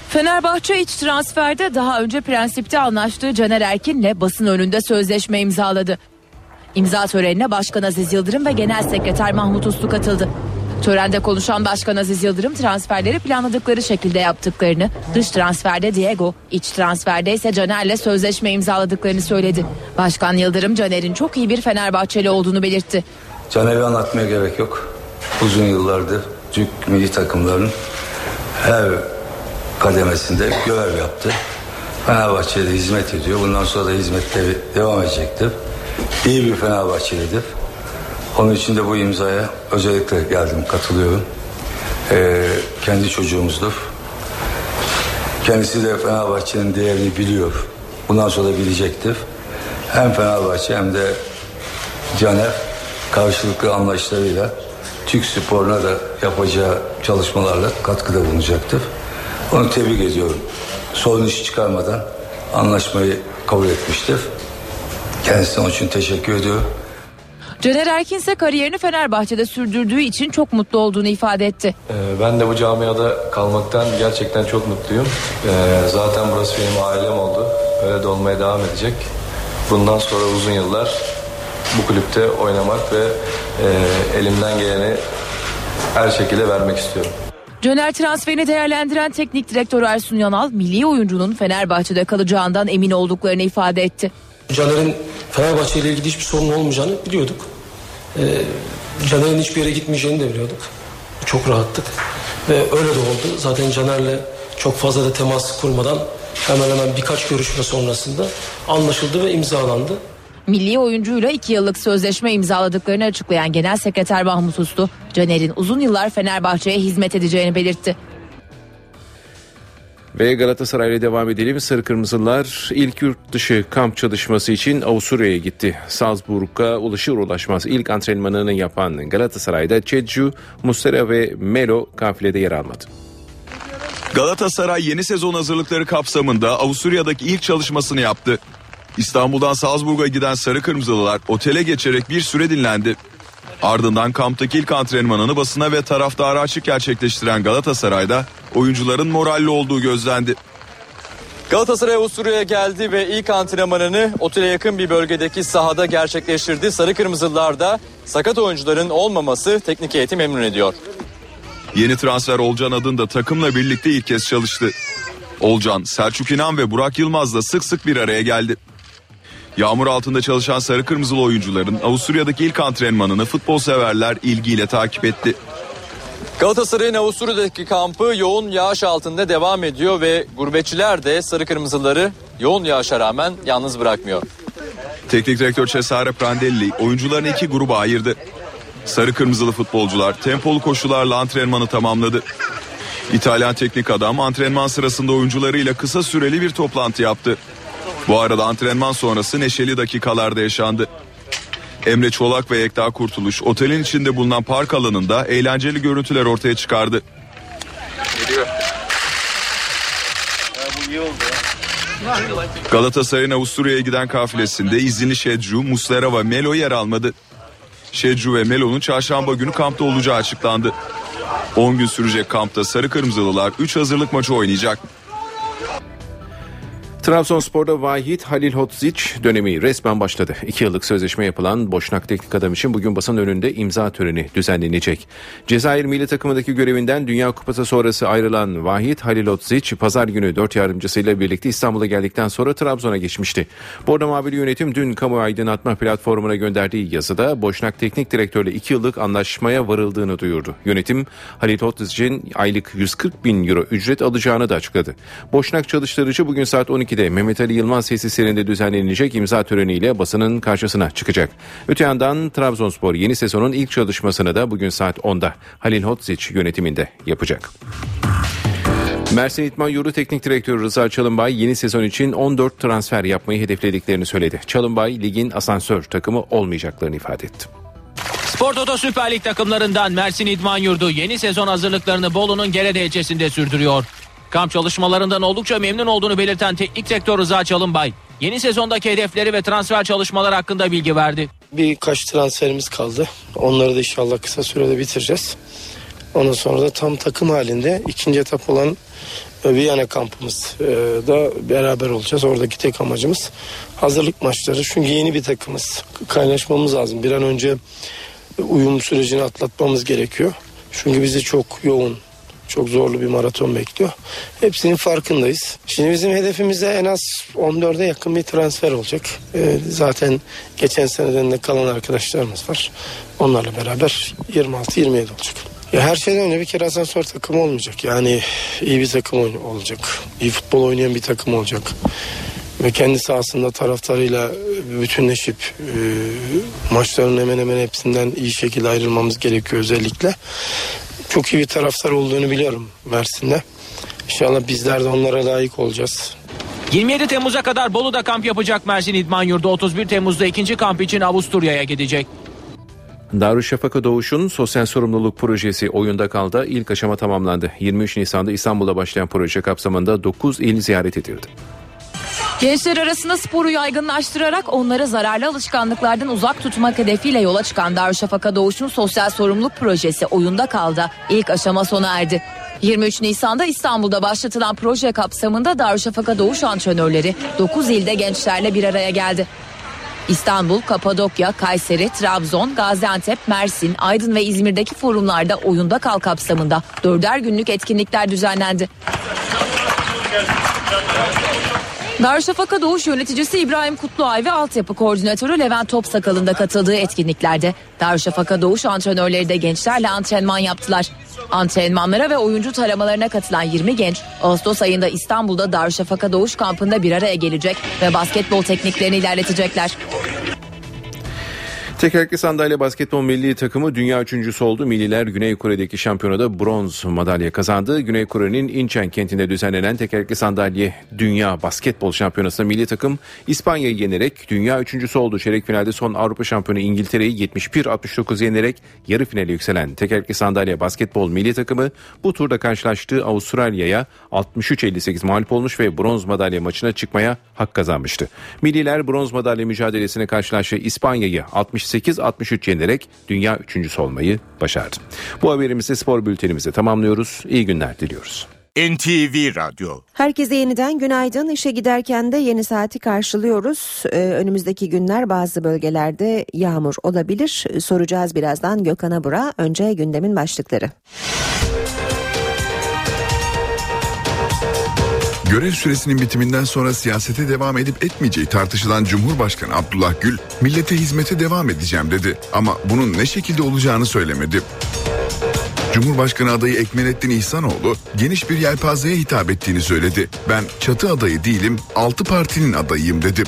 Fenerbahçe iç transferde daha önce prensipte anlaştığı Caner Erkin'le basın önünde sözleşme imzaladı. İmza törenine Başkan Aziz Yıldırım ve Genel Sekreter Mahmut Uslu katıldı. Törende konuşan Başkan Aziz Yıldırım transferleri planladıkları şekilde yaptıklarını, dış transferde Diego, iç transferde ise Caner'le sözleşme imzaladıklarını söyledi. Başkan Yıldırım Caner'in çok iyi bir Fenerbahçeli olduğunu belirtti. Caner'i anlatmaya gerek yok. Uzun yıllardır Türk milli takımlarının her kademesinde görev yaptı. Fenerbahçe'de hizmet ediyor. Bundan sonra da hizmetleri devam edecektir. İyi bir Fenerbahçelidir. Onun için de bu imzaya özellikle geldim, katılıyorum. Ee, kendi çocuğumuzdur. Kendisi de Fenerbahçe'nin değerini biliyor. Bundan sonra bilecektir. Hem Fenerbahçe hem de Caner karşılıklı anlaşlarıyla Türk sporuna da yapacağı çalışmalarla katkıda bulunacaktır. Onu tebrik ediyorum. Sorun iş çıkarmadan anlaşmayı kabul etmiştir. Kendisine onun için teşekkür ediyorum. Caner Erkin ise kariyerini Fenerbahçe'de sürdürdüğü için çok mutlu olduğunu ifade etti. Ee, Ben de bu camiada kalmaktan gerçekten çok mutluyum. Ee, Zaten burası benim ailem oldu. Öyle de olmaya devam edecek. Bundan sonra uzun yıllar bu kulüpte oynamak ve e, elimden geleni her şekilde vermek istiyorum. Caner transferini değerlendiren teknik direktör Ersun Yanal, milli oyuncunun Fenerbahçe'de kalacağından emin olduklarını ifade etti. Caner'in Fenerbahçe ile ilgili hiçbir sorun olmayacağını biliyorduk. Ee, Caner'in hiçbir yere gitmeyeceğini de biliyorduk. Çok rahattık. Ve öyle de oldu. Zaten Caner'le çok fazla da temas kurmadan hemen hemen birkaç görüşme sonrasında anlaşıldı ve imzalandı. Milli oyuncuyla iki yıllık sözleşme imzaladıklarını açıklayan Genel Sekreter Mahmut Uslu, Caner'in uzun yıllar Fenerbahçe'ye hizmet edeceğini belirtti. Ve Galatasaray'la devam edelim. Sarı Kırmızılar ilk yurt dışı kamp çalışması için Avusturya'ya gitti. Salzburg'a ulaşır ulaşmaz ilk antrenmanını yapan Galatasaray'da Çedju, Muslera ve Melo kafilede yer almadı. Galatasaray yeni sezon hazırlıkları kapsamında Avusturya'daki ilk çalışmasını yaptı. İstanbul'dan Salzburg'a giden Sarı Kırmızılılar otele geçerek bir süre dinlendi. Ardından kamptaki ilk antrenmanını basına ve taraftara açık gerçekleştiren Galatasaray'da oyuncuların moralli olduğu gözlendi. Galatasaray Avusturya'ya geldi ve ilk antrenmanını otele yakın bir bölgedeki sahada gerçekleştirdi. Sarı Kırmızılar da sakat oyuncuların olmaması teknik heyeti memnun ediyor. Yeni transfer Olcan Adın da takımla birlikte ilk kez çalıştı. Olcan, Selçuk İnan ve Burak Yılmaz'la sık sık bir araya geldi. Yağmur altında çalışan sarı kırmızılı oyuncuların Avusturya'daki ilk antrenmanını futbol severler ilgiyle takip etti. Galatasaray'ın Avusturya'daki kampı yoğun yağış altında devam ediyor ve gurbetçiler de sarı kırmızıları yoğun yağışa rağmen yalnız bırakmıyor. Teknik direktör Cesare Prandelli oyuncularını iki gruba ayırdı. Sarı kırmızılı futbolcular tempolu koşularla antrenmanı tamamladı. İtalyan teknik adam antrenman sırasında oyuncularıyla kısa süreli bir toplantı yaptı. Bu arada antrenman sonrası neşeli dakikalarda yaşandı. Emre Çolak ve Ekta Kurtuluş otelin içinde bulunan park alanında eğlenceli görüntüler ortaya çıkardı. Galatasaray'ın Avusturya'ya giden kafilesinde izinli Şedju, Muslera ve Melo yer almadı. Şedju ve Melo'nun çarşamba günü kampta olacağı açıklandı. 10 gün sürecek kampta Sarı Kırmızılılar 3 hazırlık maçı oynayacak. Trabzonspor'da Vahit Halil Hodzic dönemi resmen başladı. İki yıllık sözleşme yapılan Boşnak teknik adam için bugün basın önünde imza töreni düzenlenecek. Cezayir milli takımındaki görevinden Dünya Kupası sonrası ayrılan Vahit Halil Hodzic pazar günü dört yardımcısıyla birlikte İstanbul'a geldikten sonra Trabzon'a geçmişti. Bordo Mavili yönetim dün kamu aydınlatma platformuna gönderdiği yazıda Boşnak teknik direktörle iki yıllık anlaşmaya varıldığını duyurdu. Yönetim Halil Hodzic'in aylık 140 bin euro ücret alacağını da açıkladı. Boşnak çalıştırıcı bugün saat 12 de Mehmet Ali Yılmaz tesislerinde düzenlenecek imza töreniyle basının karşısına çıkacak. Öte yandan Trabzonspor yeni sezonun ilk çalışmasını da bugün saat 10'da Halil Hodzic yönetiminde yapacak. Mersin İtman Yurdu Teknik Direktörü Rıza Çalınbay yeni sezon için 14 transfer yapmayı hedeflediklerini söyledi. Çalınbay ligin asansör takımı olmayacaklarını ifade etti. Spor Toto Süper Lig takımlarından Mersin İdman Yurdu yeni sezon hazırlıklarını Bolu'nun Gerede ilçesinde sürdürüyor. Kamp çalışmalarından oldukça memnun olduğunu belirten teknik direktör Rıza Çalınbay, yeni sezondaki hedefleri ve transfer çalışmaları hakkında bilgi verdi. Birkaç transferimiz kaldı. Onları da inşallah kısa sürede bitireceğiz. Ondan sonra da tam takım halinde ikinci etap olan Viyana kampımız e, da beraber olacağız. Oradaki tek amacımız hazırlık maçları. Çünkü yeni bir takımız. Kaynaşmamız lazım. Bir an önce uyum sürecini atlatmamız gerekiyor. Çünkü bizi çok yoğun, çok zorlu bir maraton bekliyor. Hepsinin farkındayız. Şimdi bizim hedefimizde en az 14'e yakın bir transfer olacak. Ee, zaten geçen seneden de kalan arkadaşlarımız var. Onlarla beraber 26-27 olacak. Ya her şeyden önce bir kere asansör takımı olmayacak. Yani iyi bir takım olacak. İyi futbol oynayan bir takım olacak. Ve kendi sahasında taraftarıyla bütünleşip e, maçların hemen hemen hepsinden iyi şekilde ayrılmamız gerekiyor özellikle. Çok iyi bir taraftar olduğunu biliyorum Mersin'de. İnşallah bizler de onlara layık olacağız. 27 Temmuz'a kadar Bolu'da kamp yapacak Mersin İdman Yurdu 31 Temmuz'da ikinci kamp için Avusturya'ya gidecek. Darüşşafaka Doğuş'un sosyal sorumluluk projesi oyunda kaldı. İlk aşama tamamlandı. 23 Nisan'da İstanbul'da başlayan proje kapsamında 9 il ziyaret edildi. Gençler arasında sporu yaygınlaştırarak onları zararlı alışkanlıklardan uzak tutmak hedefiyle yola çıkan Darüşşafaka Doğuş'un sosyal sorumluluk projesi oyunda kaldı. İlk aşama sona erdi. 23 Nisan'da İstanbul'da başlatılan proje kapsamında Darüşşafaka Doğuş antrenörleri 9 ilde gençlerle bir araya geldi. İstanbul, Kapadokya, Kayseri, Trabzon, Gaziantep, Mersin, Aydın ve İzmir'deki forumlarda oyunda kal kapsamında dörder günlük etkinlikler düzenlendi. Darüşşafaka Doğuş yöneticisi İbrahim Kutluay ve altyapı koordinatörü Levent Topsakal'ın da katıldığı etkinliklerde Darüşşafaka Doğuş antrenörleri de gençlerle antrenman yaptılar. Antrenmanlara ve oyuncu taramalarına katılan 20 genç Ağustos ayında İstanbul'da Darüşşafaka Doğuş kampında bir araya gelecek ve basketbol tekniklerini ilerletecekler. Tekerlekli sandalye basketbol milli takımı dünya üçüncüsü oldu. Milliler Güney Kore'deki şampiyonada bronz madalya kazandı. Güney Kore'nin Incheon kentinde düzenlenen tekerlekli sandalye dünya basketbol şampiyonasında milli takım İspanya'yı yenerek dünya üçüncüsü oldu. Çeyrek finalde son Avrupa şampiyonu İngiltere'yi 71-69 yenerek yarı finale yükselen tekerlekli sandalye basketbol milli takımı bu turda karşılaştığı Avustralya'ya 63-58 mağlup olmuş ve bronz madalya maçına çıkmaya hak kazanmıştı. Milliler bronz madalya mücadelesine karşılaştığı İspanya'yı 60 68-63 yenerek dünya üçüncüsü olmayı başardı. Bu haberimizi spor bültenimize tamamlıyoruz. İyi günler diliyoruz. NTV Radyo Herkese yeniden günaydın. İşe giderken de yeni saati karşılıyoruz. Ee, önümüzdeki günler bazı bölgelerde yağmur olabilir. Soracağız birazdan Gökhan Abur'a. Önce gündemin başlıkları. Görev süresinin bitiminden sonra siyasete devam edip etmeyeceği tartışılan Cumhurbaşkanı Abdullah Gül, millete hizmete devam edeceğim dedi ama bunun ne şekilde olacağını söylemedi. Cumhurbaşkanı adayı Ekmelettin İhsanoğlu geniş bir yelpazeye hitap ettiğini söyledi. Ben çatı adayı değilim, altı partinin adayıyım dedi.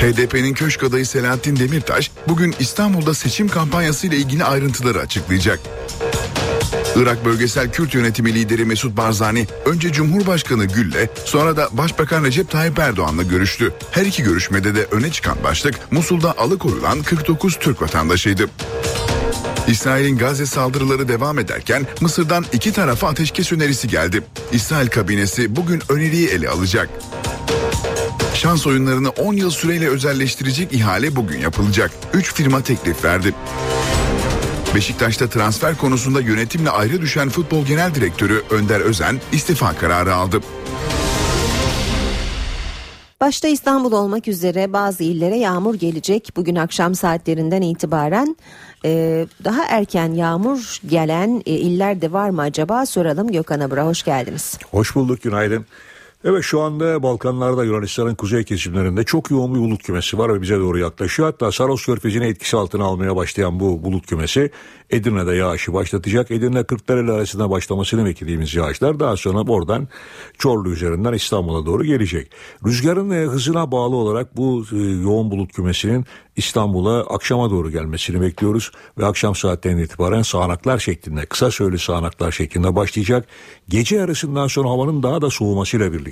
HDP'nin köşk adayı Selahattin Demirtaş bugün İstanbul'da seçim kampanyası ile ilgili ayrıntıları açıklayacak. Irak Bölgesel Kürt Yönetimi lideri Mesut Barzani önce Cumhurbaşkanı Gül'le sonra da Başbakan Recep Tayyip Erdoğan'la görüştü. Her iki görüşmede de öne çıkan başlık Musul'da alıkoyulan 49 Türk vatandaşıydı. İsrail'in Gazze saldırıları devam ederken Mısır'dan iki tarafa ateşkes önerisi geldi. İsrail kabinesi bugün öneriyi ele alacak. Şans oyunlarını 10 yıl süreyle özelleştirecek ihale bugün yapılacak. 3 firma teklif verdi. Beşiktaş'ta transfer konusunda yönetimle ayrı düşen futbol genel direktörü Önder Özen istifa kararı aldı. Başta İstanbul olmak üzere bazı illere yağmur gelecek. Bugün akşam saatlerinden itibaren e, daha erken yağmur gelen e, iller de var mı acaba soralım Gökhan Abura hoş geldiniz. Hoş bulduk günaydın. Evet şu anda Balkanlarda Yunanistan'ın kuzey kesimlerinde çok yoğun bir bulut kümesi var ve bize doğru yaklaşıyor. Hatta Saros Körfezi'ni etkisi altına almaya başlayan bu bulut kümesi Edirne'de yağışı başlatacak. Edirne Kırklareli arasında başlamasını beklediğimiz yağışlar daha sonra oradan Çorlu üzerinden İstanbul'a doğru gelecek. Rüzgarın e, hızına bağlı olarak bu e, yoğun bulut kümesinin İstanbul'a akşama doğru gelmesini bekliyoruz ve akşam saatlerinden itibaren sağanaklar şeklinde kısa süreli sağanaklar şeklinde başlayacak. Gece yarısından sonra havanın daha da soğumasıyla birlikte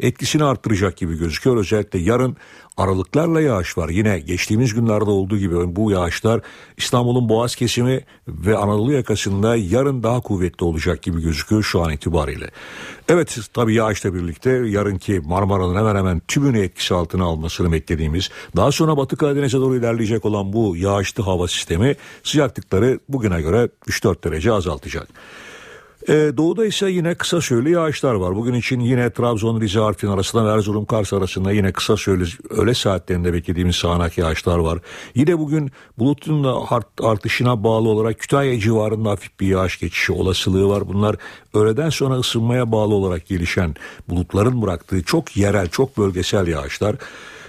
etkisini arttıracak gibi gözüküyor. Özellikle yarın aralıklarla yağış var. Yine geçtiğimiz günlerde olduğu gibi bu yağışlar İstanbul'un Boğaz kesimi ve Anadolu yakasında yarın daha kuvvetli olacak gibi gözüküyor şu an itibariyle. Evet tabii yağışla birlikte yarınki Marmara'nın hemen hemen tümünü etkisi altına almasını beklediğimiz daha sonra Batı Karadeniz'e doğru ilerleyecek olan bu yağışlı hava sistemi sıcaklıkları bugüne göre 3-4 derece azaltacak. Ee, doğuda ise yine kısa süreli yağışlar var. Bugün için yine Trabzon, Rize, Artvin arasında Erzurum, Kars arasında yine kısa süreli öğle saatlerinde beklediğimiz sağanak yağışlar var. Yine bugün bulutun da artışına bağlı olarak Kütahya civarında hafif bir yağış geçişi olasılığı var. Bunlar öğleden sonra ısınmaya bağlı olarak gelişen bulutların bıraktığı çok yerel, çok bölgesel yağışlar.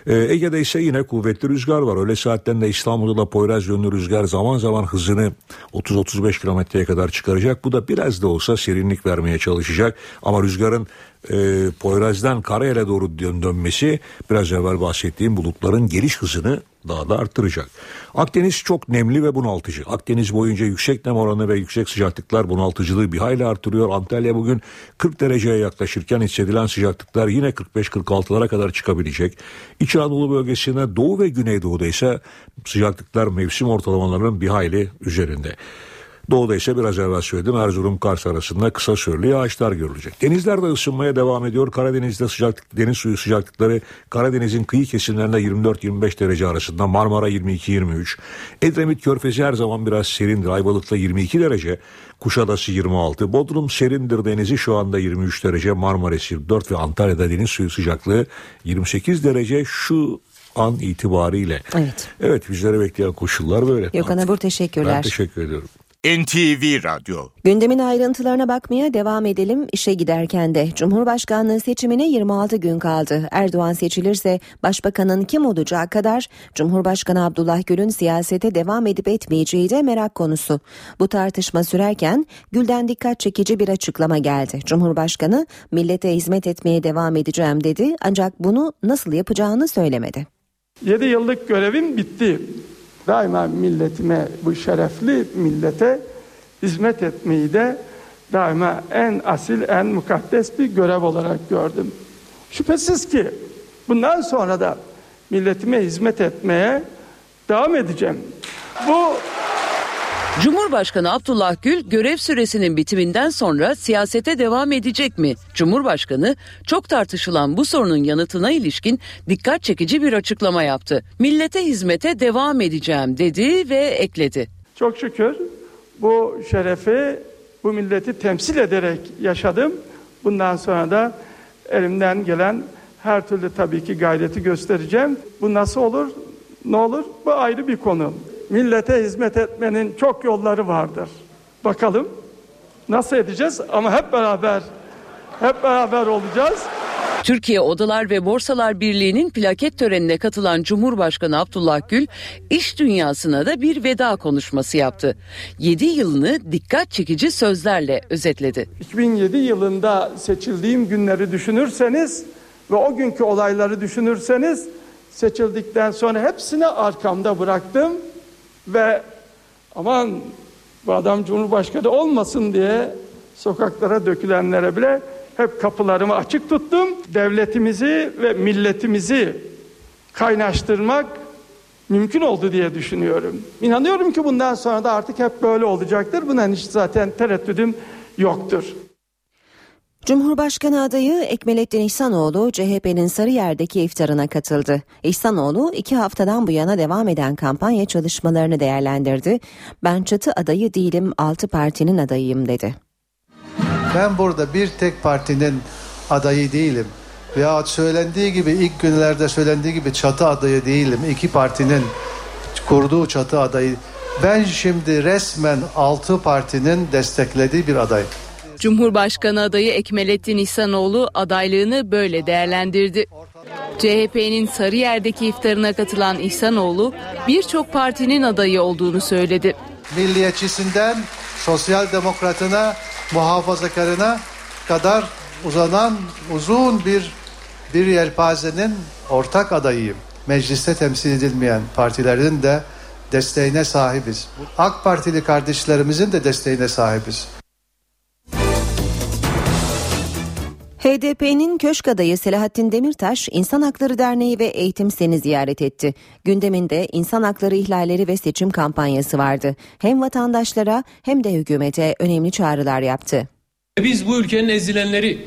Ee, Ege'de ise yine kuvvetli rüzgar var. Öyle saatlerinde İstanbul'da da Poyraz yönlü rüzgar zaman zaman hızını 30-35 kilometreye kadar çıkaracak. Bu da biraz da olsa serinlik vermeye çalışacak. Ama rüzgarın e, Poyraz'dan Karayel'e doğru dön dönmesi biraz evvel bahsettiğim bulutların geliş hızını daha da arttıracak. Akdeniz çok nemli ve bunaltıcı. Akdeniz boyunca yüksek nem oranı ve yüksek sıcaklıklar bunaltıcılığı bir hayli artırıyor. Antalya bugün 40 dereceye yaklaşırken hissedilen sıcaklıklar yine 45-46'lara kadar çıkabilecek. İç Anadolu bölgesinde doğu ve güneydoğuda ise sıcaklıklar mevsim ortalamalarının bir hayli üzerinde. Doğuda ise biraz evvel söyledim Erzurum Kars arasında kısa süreli yağışlar görülecek. Denizler de ısınmaya devam ediyor. Karadeniz'de sıcaklık, deniz suyu sıcaklıkları Karadeniz'in kıyı kesimlerinde 24-25 derece arasında Marmara 22-23. Edremit Körfezi her zaman biraz serindir. Ayvalık'ta 22 derece. Kuşadası 26. Bodrum serindir denizi şu anda 23 derece. Marmaris 24 ve Antalya'da deniz suyu sıcaklığı 28 derece. Şu an itibariyle. Evet. Evet bizleri bekleyen koşullar böyle. Gökhan Abur teşekkürler. Ben teşekkür ediyorum. NTV Radyo Gündemin ayrıntılarına bakmaya devam edelim. İşe giderken de Cumhurbaşkanlığı seçimine 26 gün kaldı. Erdoğan seçilirse başbakanın kim olacağı kadar Cumhurbaşkanı Abdullah Gül'ün siyasete devam edip etmeyeceği de merak konusu. Bu tartışma sürerken Gül'den dikkat çekici bir açıklama geldi. Cumhurbaşkanı millete hizmet etmeye devam edeceğim dedi ancak bunu nasıl yapacağını söylemedi. 7 yıllık görevim bitti daima milletime, bu şerefli millete hizmet etmeyi de daima en asil, en mukaddes bir görev olarak gördüm. Şüphesiz ki bundan sonra da milletime hizmet etmeye devam edeceğim. Bu Cumhurbaşkanı Abdullah Gül görev süresinin bitiminden sonra siyasete devam edecek mi? Cumhurbaşkanı çok tartışılan bu sorunun yanıtına ilişkin dikkat çekici bir açıklama yaptı. Millete hizmete devam edeceğim dedi ve ekledi. Çok şükür bu şerefi bu milleti temsil ederek yaşadım. Bundan sonra da elimden gelen her türlü tabii ki gayreti göstereceğim. Bu nasıl olur? Ne olur? Bu ayrı bir konu millete hizmet etmenin çok yolları vardır. Bakalım nasıl edeceğiz ama hep beraber hep beraber olacağız. Türkiye Odalar ve Borsalar Birliği'nin plaket törenine katılan Cumhurbaşkanı Abdullah Gül iş dünyasına da bir veda konuşması yaptı. 7 yılını dikkat çekici sözlerle özetledi. 2007 yılında seçildiğim günleri düşünürseniz ve o günkü olayları düşünürseniz seçildikten sonra hepsini arkamda bıraktım ve aman bu adam Cumhurbaşkanı olmasın diye sokaklara dökülenlere bile hep kapılarımı açık tuttum. Devletimizi ve milletimizi kaynaştırmak mümkün oldu diye düşünüyorum. İnanıyorum ki bundan sonra da artık hep böyle olacaktır. Buna hiç zaten tereddüdüm yoktur. Cumhurbaşkanı adayı Ekmelettin İhsanoğlu CHP'nin Sarıyer'deki iftarına katıldı. İhsanoğlu iki haftadan bu yana devam eden kampanya çalışmalarını değerlendirdi. Ben çatı adayı değilim altı partinin adayıyım dedi. Ben burada bir tek partinin adayı değilim. Veya söylendiği gibi ilk günlerde söylendiği gibi çatı adayı değilim. İki partinin kurduğu çatı adayı. Ben şimdi resmen altı partinin desteklediği bir aday. Cumhurbaşkanı adayı Ekmelettin İhsanoğlu adaylığını böyle değerlendirdi. CHP'nin Sarıyer'deki iftarına katılan İhsanoğlu birçok partinin adayı olduğunu söyledi. Milliyetçisinden sosyal demokratına, muhafazakarına kadar uzanan uzun bir bir yelpazenin ortak adayıyım. Mecliste temsil edilmeyen partilerin de desteğine sahibiz. AK Partili kardeşlerimizin de desteğine sahibiz. HDP'nin köşk adayı Selahattin Demirtaş, İnsan Hakları Derneği ve Eğitim Sen'i ziyaret etti. Gündeminde insan hakları ihlalleri ve seçim kampanyası vardı. Hem vatandaşlara hem de hükümete önemli çağrılar yaptı. Biz bu ülkenin ezilenleri,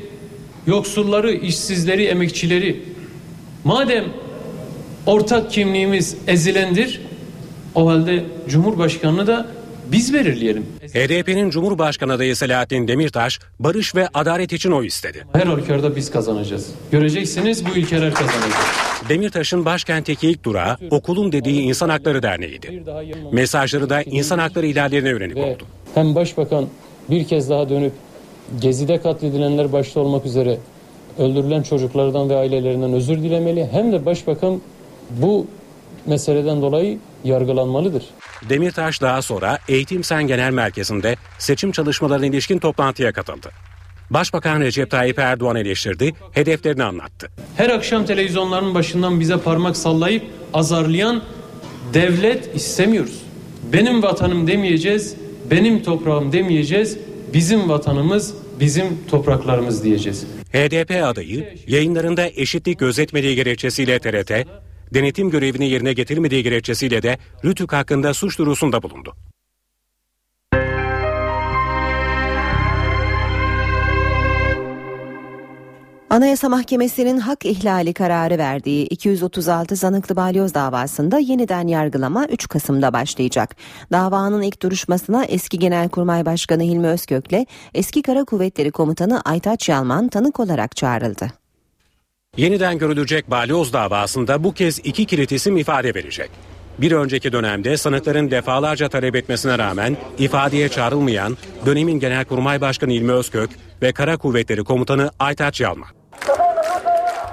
yoksulları, işsizleri, emekçileri madem ortak kimliğimiz ezilendir o halde Cumhurbaşkanını da biz belirleyelim. HDP'nin Cumhurbaşkanı adayı Selahattin Demirtaş barış ve adalet için oy istedi. Her halükarda biz kazanacağız. Göreceksiniz bu ülkeler kazanacak. Demirtaş'ın başkentteki ilk durağı okulun dediği İnsan Hakları Derneği'ydi. Mesajları da insan hakları ihlallerine yönelik oldu. Hem başbakan bir kez daha dönüp Gezi'de katledilenler başta olmak üzere öldürülen çocuklardan ve ailelerinden özür dilemeli. Hem de başbakan bu meseleden dolayı yargılanmalıdır. Demirtaş daha sonra Eğitim Sen Genel Merkezi'nde seçim çalışmalarına ilişkin toplantıya katıldı. Başbakan Recep Tayyip Erdoğan eleştirdi, hedeflerini anlattı. Her akşam televizyonların başından bize parmak sallayıp azarlayan devlet istemiyoruz. Benim vatanım demeyeceğiz, benim toprağım demeyeceğiz, bizim vatanımız, bizim topraklarımız diyeceğiz. HDP adayı yayınlarında eşitlik gözetmediği gerekçesiyle TRT, denetim görevini yerine getirmediği gerekçesiyle de Rütük hakkında suç duyurusunda bulundu. Anayasa Mahkemesi'nin hak ihlali kararı verdiği 236 zanıklı balyoz davasında yeniden yargılama 3 Kasım'da başlayacak. Davanın ilk duruşmasına eski Genelkurmay Başkanı Hilmi Özkök'le eski Kara Kuvvetleri Komutanı Aytaç Yalman tanık olarak çağrıldı. Yeniden görülecek balyoz davasında bu kez iki kilit isim ifade verecek. Bir önceki dönemde sanıkların defalarca talep etmesine rağmen ifadeye çağrılmayan dönemin Genelkurmay Başkanı İlmi Özkök ve Kara Kuvvetleri Komutanı Aytaç Yalman.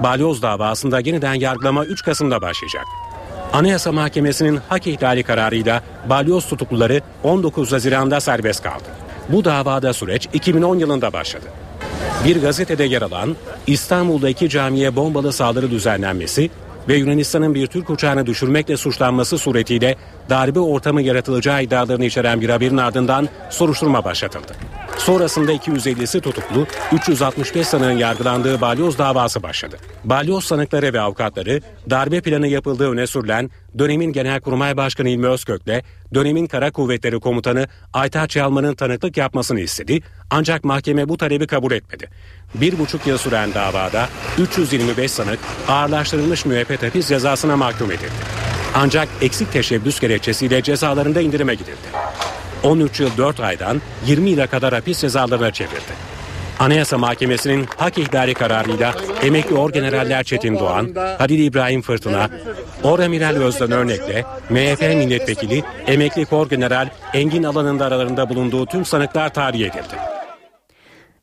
Balyoz davasında yeniden yargılama 3 Kasım'da başlayacak. Anayasa Mahkemesi'nin hak ihlali kararıyla balyoz tutukluları 19 Haziran'da serbest kaldı. Bu davada süreç 2010 yılında başladı. Bir gazetede yer alan İstanbul'daki camiye bombalı saldırı düzenlenmesi ve Yunanistan'ın bir Türk uçağını düşürmekle suçlanması suretiyle darbe ortamı yaratılacağı iddialarını içeren bir haberin ardından soruşturma başlatıldı. Sonrasında 250'si tutuklu, 365 sanığın yargılandığı balyoz davası başladı. Balyoz sanıkları ve avukatları darbe planı yapıldığı öne sürülen dönemin Genelkurmay Başkanı İlmi Özkök'le dönemin Kara Kuvvetleri Komutanı Aytaç Yalman'ın tanıklık yapmasını istedi ancak mahkeme bu talebi kabul etmedi. Bir buçuk yıl süren davada 325 sanık ağırlaştırılmış müebbet hapis cezasına mahkum edildi. Ancak eksik teşebbüs gerekçesiyle cezalarında indirime gidildi. 13 yıl 4 aydan 20 yıla kadar hapis cezalarına çevirdi. Anayasa Mahkemesi'nin hak ihlali kararıyla emekli orgeneraller Çetin Doğan, Halil İbrahim Fırtına, Oramiral Özden Örnek'le MHP milletvekili emekli orgeneral Engin Alan'ın da aralarında bulunduğu tüm sanıklar tahliye edildi.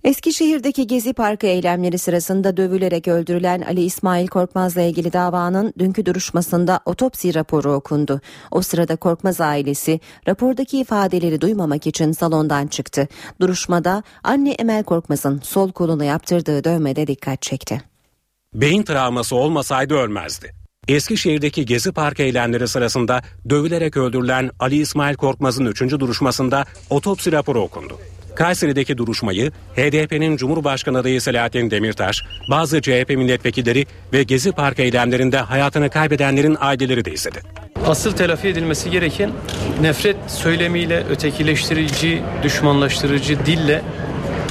Eskişehir'deki Gezi Parkı eylemleri sırasında dövülerek öldürülen Ali İsmail Korkmaz'la ilgili davanın dünkü duruşmasında otopsi raporu okundu. O sırada Korkmaz ailesi rapordaki ifadeleri duymamak için salondan çıktı. Duruşmada anne Emel Korkmaz'ın sol koluna yaptırdığı dövmede dikkat çekti. Beyin travması olmasaydı ölmezdi. Eskişehir'deki Gezi Parkı eylemleri sırasında dövülerek öldürülen Ali İsmail Korkmaz'ın 3. duruşmasında otopsi raporu okundu. Kayseri'deki duruşmayı HDP'nin Cumhurbaşkanı adayı Selahattin Demirtaş, bazı CHP milletvekilleri ve Gezi Parkı eylemlerinde hayatını kaybedenlerin aileleri de izledi. Asıl telafi edilmesi gereken nefret söylemiyle ötekileştirici, düşmanlaştırıcı dille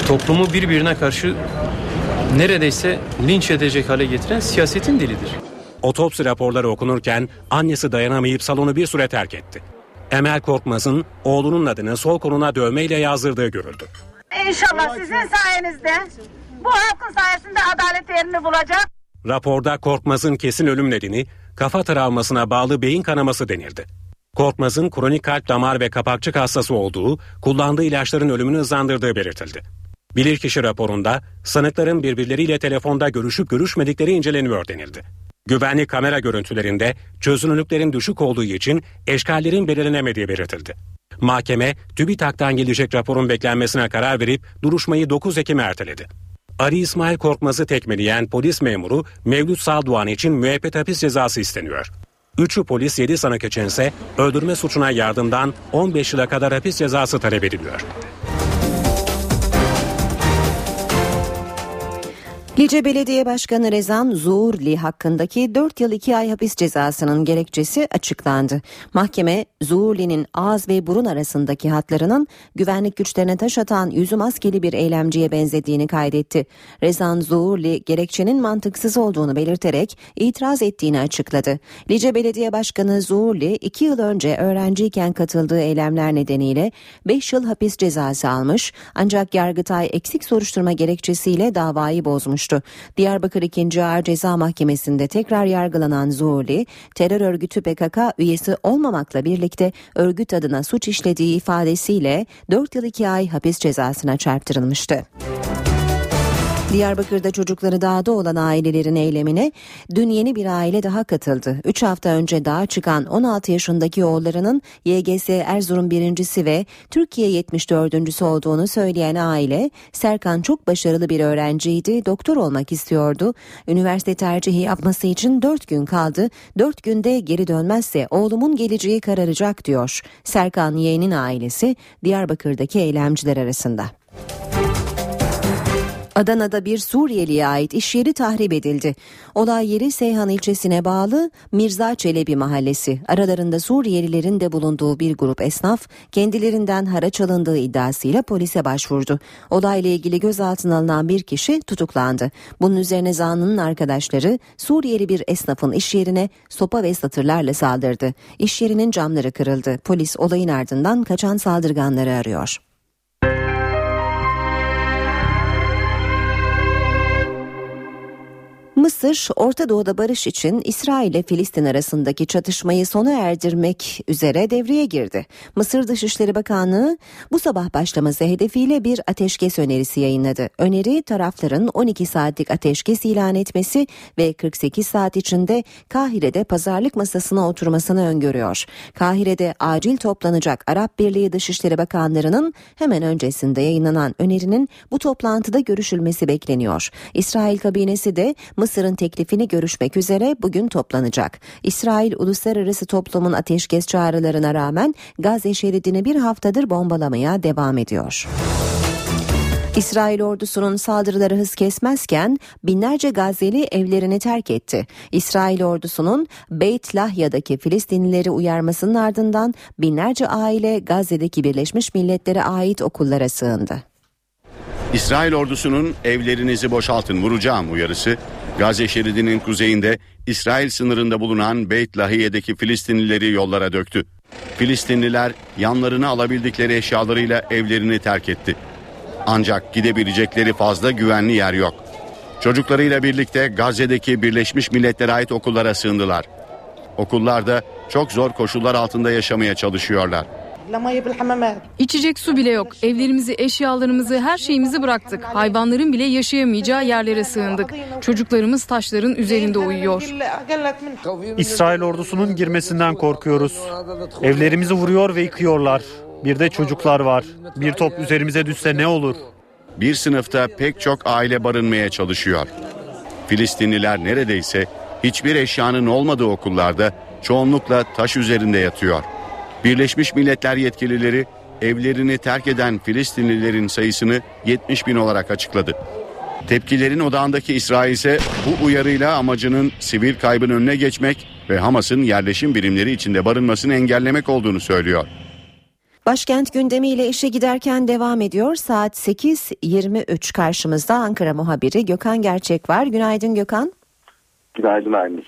toplumu birbirine karşı neredeyse linç edecek hale getiren siyasetin dilidir. Otopsi raporları okunurken annesi dayanamayıp salonu bir süre terk etti. Emel Korkmaz'ın oğlunun adını sol koluna dövmeyle yazdırdığı görüldü. İnşallah sizin sayenizde bu halkın sayesinde adalet yerini bulacak. Raporda Korkmaz'ın kesin ölüm nedeni kafa travmasına bağlı beyin kanaması denildi. Korkmaz'ın kronik kalp damar ve kapakçık hastası olduğu, kullandığı ilaçların ölümünü hızlandırdığı belirtildi. Bilirkişi raporunda sanıkların birbirleriyle telefonda görüşüp görüşmedikleri inceleniyor denildi. Güvenlik kamera görüntülerinde çözünürlüklerin düşük olduğu için eşkallerin belirlenemediği belirtildi. Mahkeme TÜBİTAK'tan gelecek raporun beklenmesine karar verip duruşmayı 9 Ekim'e erteledi. Ali İsmail Korkmaz'ı tekmeleyen polis memuru Mevlüt Saldoğan için müebbet hapis cezası isteniyor. Üçü polis 7 sanık içinse öldürme suçuna yardımdan 15 yıla kadar hapis cezası talep ediliyor. Lice Belediye Başkanı Rezan Zuhurli hakkındaki 4 yıl 2 ay hapis cezasının gerekçesi açıklandı. Mahkeme Zuhurli'nin ağız ve burun arasındaki hatlarının güvenlik güçlerine taş atan yüzü maskeli bir eylemciye benzediğini kaydetti. Rezan Zuhurli gerekçenin mantıksız olduğunu belirterek itiraz ettiğini açıkladı. Lice Belediye Başkanı Zuhurli 2 yıl önce öğrenciyken katıldığı eylemler nedeniyle 5 yıl hapis cezası almış ancak Yargıtay eksik soruşturma gerekçesiyle davayı bozmuş olmuştu. Diyarbakır 2. Ağır Ceza Mahkemesi'nde tekrar yargılanan Zuhurli, terör örgütü PKK üyesi olmamakla birlikte örgüt adına suç işlediği ifadesiyle 4 yıl 2 ay hapis cezasına çarptırılmıştı. Diyarbakır'da çocukları dağda olan ailelerin eylemine dün yeni bir aile daha katıldı. 3 hafta önce dağa çıkan 16 yaşındaki oğullarının YGS Erzurum birincisi ve Türkiye 74. olduğunu söyleyen aile Serkan çok başarılı bir öğrenciydi, doktor olmak istiyordu. Üniversite tercihi yapması için 4 gün kaldı. 4 günde geri dönmezse oğlumun geleceği kararacak diyor. Serkan yeğenin ailesi Diyarbakır'daki eylemciler arasında. Adana'da bir Suriyeli'ye ait iş yeri tahrip edildi. Olay yeri Seyhan ilçesine bağlı Mirza Çelebi mahallesi. Aralarında Suriyelilerin de bulunduğu bir grup esnaf kendilerinden haraç alındığı iddiasıyla polise başvurdu. Olayla ilgili gözaltına alınan bir kişi tutuklandı. Bunun üzerine zanlının arkadaşları Suriyeli bir esnafın iş yerine sopa ve satırlarla saldırdı. İş yerinin camları kırıldı. Polis olayın ardından kaçan saldırganları arıyor. Mısır, Orta Doğu'da barış için İsrail ile Filistin arasındaki çatışmayı sona erdirmek üzere devreye girdi. Mısır Dışişleri Bakanlığı bu sabah başlaması hedefiyle bir ateşkes önerisi yayınladı. Öneri tarafların 12 saatlik ateşkes ilan etmesi ve 48 saat içinde Kahire'de pazarlık masasına oturmasını öngörüyor. Kahire'de acil toplanacak Arap Birliği Dışişleri Bakanlarının hemen öncesinde yayınlanan önerinin bu toplantıda görüşülmesi bekleniyor. İsrail kabinesi de Mısır'ın teklifini görüşmek üzere bugün toplanacak. İsrail uluslararası toplumun ateşkes çağrılarına rağmen Gazze şeridini bir haftadır bombalamaya devam ediyor. İsrail ordusunun saldırıları hız kesmezken binlerce Gazze'li evlerini terk etti. İsrail ordusunun Beit Lahya'daki Filistinlileri uyarmasının ardından binlerce aile Gazze'deki Birleşmiş Milletler'e ait okullara sığındı. İsrail ordusunun evlerinizi boşaltın vuracağım uyarısı Gazze şeridinin kuzeyinde İsrail sınırında bulunan Beit Lahiye'deki Filistinlileri yollara döktü. Filistinliler yanlarına alabildikleri eşyalarıyla evlerini terk etti. Ancak gidebilecekleri fazla güvenli yer yok. Çocuklarıyla birlikte Gazze'deki Birleşmiş Milletler'e ait okullara sığındılar. Okullarda çok zor koşullar altında yaşamaya çalışıyorlar. İçecek su bile yok. Evlerimizi, eşyalarımızı, her şeyimizi bıraktık. Hayvanların bile yaşayamayacağı yerlere sığındık. Çocuklarımız taşların üzerinde uyuyor. İsrail ordusunun girmesinden korkuyoruz. Evlerimizi vuruyor ve yıkıyorlar. Bir de çocuklar var. Bir top üzerimize düşse ne olur? Bir sınıfta pek çok aile barınmaya çalışıyor. Filistinliler neredeyse hiçbir eşyanın olmadığı okullarda çoğunlukla taş üzerinde yatıyor. Birleşmiş Milletler yetkilileri evlerini terk eden Filistinlilerin sayısını 70 bin olarak açıkladı. Tepkilerin odağındaki İsrail ise bu uyarıyla amacının sivil kaybın önüne geçmek ve Hamas'ın yerleşim birimleri içinde barınmasını engellemek olduğunu söylüyor. Başkent gündemiyle işe giderken devam ediyor. Saat 8.23 karşımızda Ankara muhabiri Gökhan Gerçek var. Günaydın Gökhan. Günaydın Aynur.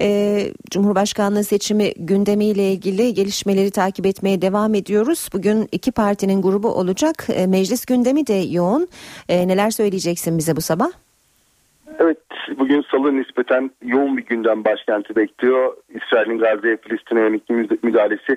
Ee, Cumhurbaşkanlığı seçimi gündemiyle ilgili gelişmeleri takip etmeye devam ediyoruz. Bugün iki partinin grubu olacak. Ee, meclis gündemi de yoğun. Ee, neler söyleyeceksin bize bu sabah? Evet bugün salı nispeten yoğun bir gündem başkenti bekliyor. İsrail'in Gazze'ye Filistin'e yönelik müdahalesi.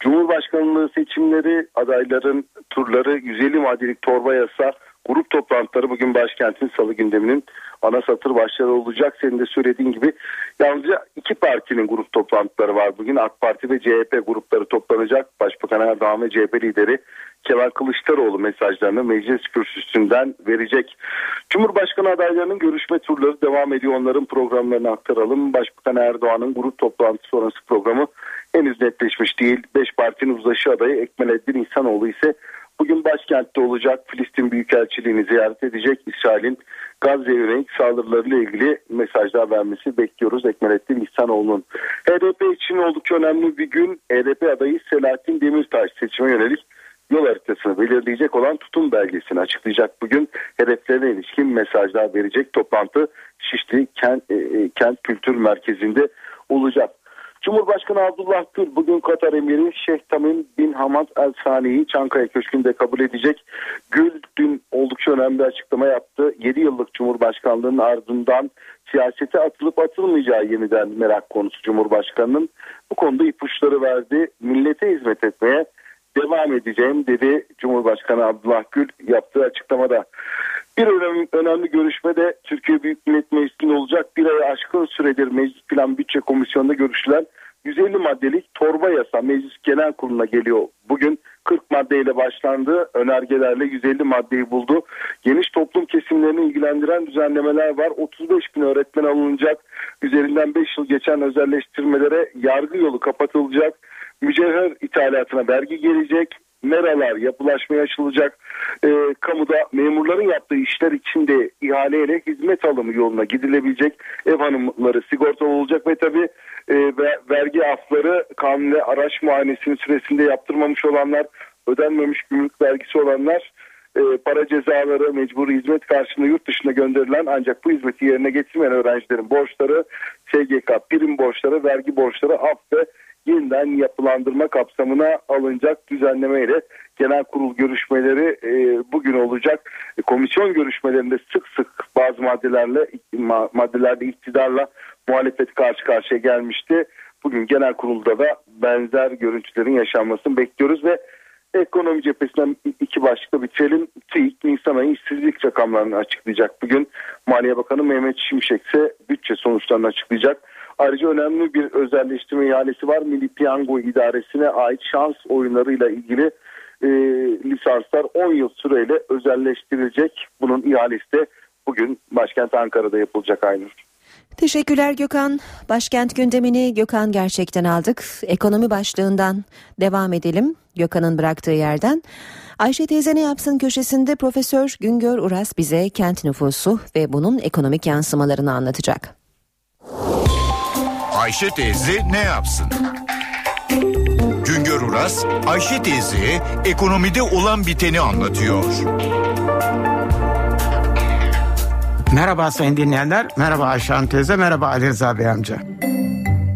Cumhurbaşkanlığı seçimleri adayların turları 150 maddelik torba yasa grup toplantıları bugün başkentin salı gündeminin ana satır başları olacak. Senin de söylediğin gibi yalnızca iki partinin grup toplantıları var bugün. AK Parti ve CHP grupları toplanacak. Başbakan Erdoğan ve CHP lideri Kemal Kılıçdaroğlu mesajlarını meclis kürsüsünden verecek. Cumhurbaşkanı adaylarının görüşme turları devam ediyor. Onların programlarını aktaralım. Başbakan Erdoğan'ın grup toplantısı sonrası programı henüz netleşmiş değil. Beş partinin uzlaşı adayı Ekmeleddin İhsanoğlu ise bugün başkentte olacak. Filistin Büyükelçiliğini ziyaret edecek. İsrail'in Gazze'ye yönelik saldırılarıyla ilgili mesajlar vermesi bekliyoruz Ekmelettin İhsanoğlu'nun. HDP için oldukça önemli bir gün. HDP adayı Selahattin Demirtaş seçime yönelik yol haritasını belirleyecek olan tutum belgesini açıklayacak bugün. Hedeflerine ilişkin mesajlar verecek toplantı Şişli Kent, e, e Kent Kültür Merkezi'nde olacak. Cumhurbaşkanı Abdullah Gül bugün Katar Emiri Şeyh Tamim bin Hamad El Sani'yi Çankaya Köşkü'nde kabul edecek. Gül dün oldukça önemli bir açıklama yaptı. 7 yıllık Cumhurbaşkanlığının ardından siyasete atılıp atılmayacağı yeniden merak konusu Cumhurbaşkanı'nın. Bu konuda ipuçları verdi. Millete hizmet etmeye devam edeceğim dedi Cumhurbaşkanı Abdullah Gül yaptığı açıklamada. Bir önemli, önemli görüşme de Türkiye Büyük Millet Meclisi'nde olacak. Bir ay aşkın süredir Meclis Plan Bütçe Komisyonu'nda görüşülen 150 maddelik torba yasa Meclis Genel Kurulu'na geliyor. Bugün 40 maddeyle başlandı. Önergelerle 150 maddeyi buldu. Geniş toplum kesimlerini ilgilendiren düzenlemeler var. 35 bin öğretmen alınacak. Üzerinden 5 yıl geçen özelleştirmelere yargı yolu kapatılacak. Mücevher ithalatına vergi gelecek meralar yapılaşmaya açılacak. E, kamuda memurların yaptığı işler içinde ihaleyle hizmet alımı yoluna gidilebilecek ev hanımları sigorta olacak ve tabi e, vergi afları kanuni araç muayenesinin süresinde yaptırmamış olanlar ödenmemiş gümrük vergisi olanlar e, para cezaları, mecburi hizmet karşılığında yurt dışına gönderilen ancak bu hizmeti yerine getirmeyen öğrencilerin borçları, SGK prim borçları, vergi borçları, af ve yeniden yapılandırma kapsamına alınacak düzenlemeyle genel kurul görüşmeleri e, bugün olacak. E, komisyon görüşmelerinde sık sık bazı maddelerle maddelerde iktidarla muhalefet karşı karşıya gelmişti. Bugün genel kurulda da benzer görüntülerin yaşanmasını bekliyoruz ve ekonomi cephesinden iki başlıkla bitirelim. TÜİK Nisan ayı işsizlik rakamlarını açıklayacak. Bugün Maliye Bakanı Mehmet Şimşek ise bütçe sonuçlarını açıklayacak. Ayrıca önemli bir özelleştirme ihalesi var. Milli Piyango İdaresi'ne ait şans oyunlarıyla ilgili e, lisanslar 10 yıl süreyle özelleştirilecek. Bunun ihalesi de bugün başkent Ankara'da yapılacak Aynur. Teşekkürler Gökhan. Başkent gündemini Gökhan gerçekten aldık. Ekonomi başlığından devam edelim. Gökhan'ın bıraktığı yerden. Ayşe teyze ne yapsın köşesinde Profesör Güngör Uras bize kent nüfusu ve bunun ekonomik yansımalarını anlatacak. Ayşe teyze ne yapsın? Güngör Uras, Ayşe teyze ekonomide olan biteni anlatıyor. Merhaba sayın dinleyenler, merhaba Ayşe Hanım teyze, merhaba Ali Rıza Bey amca.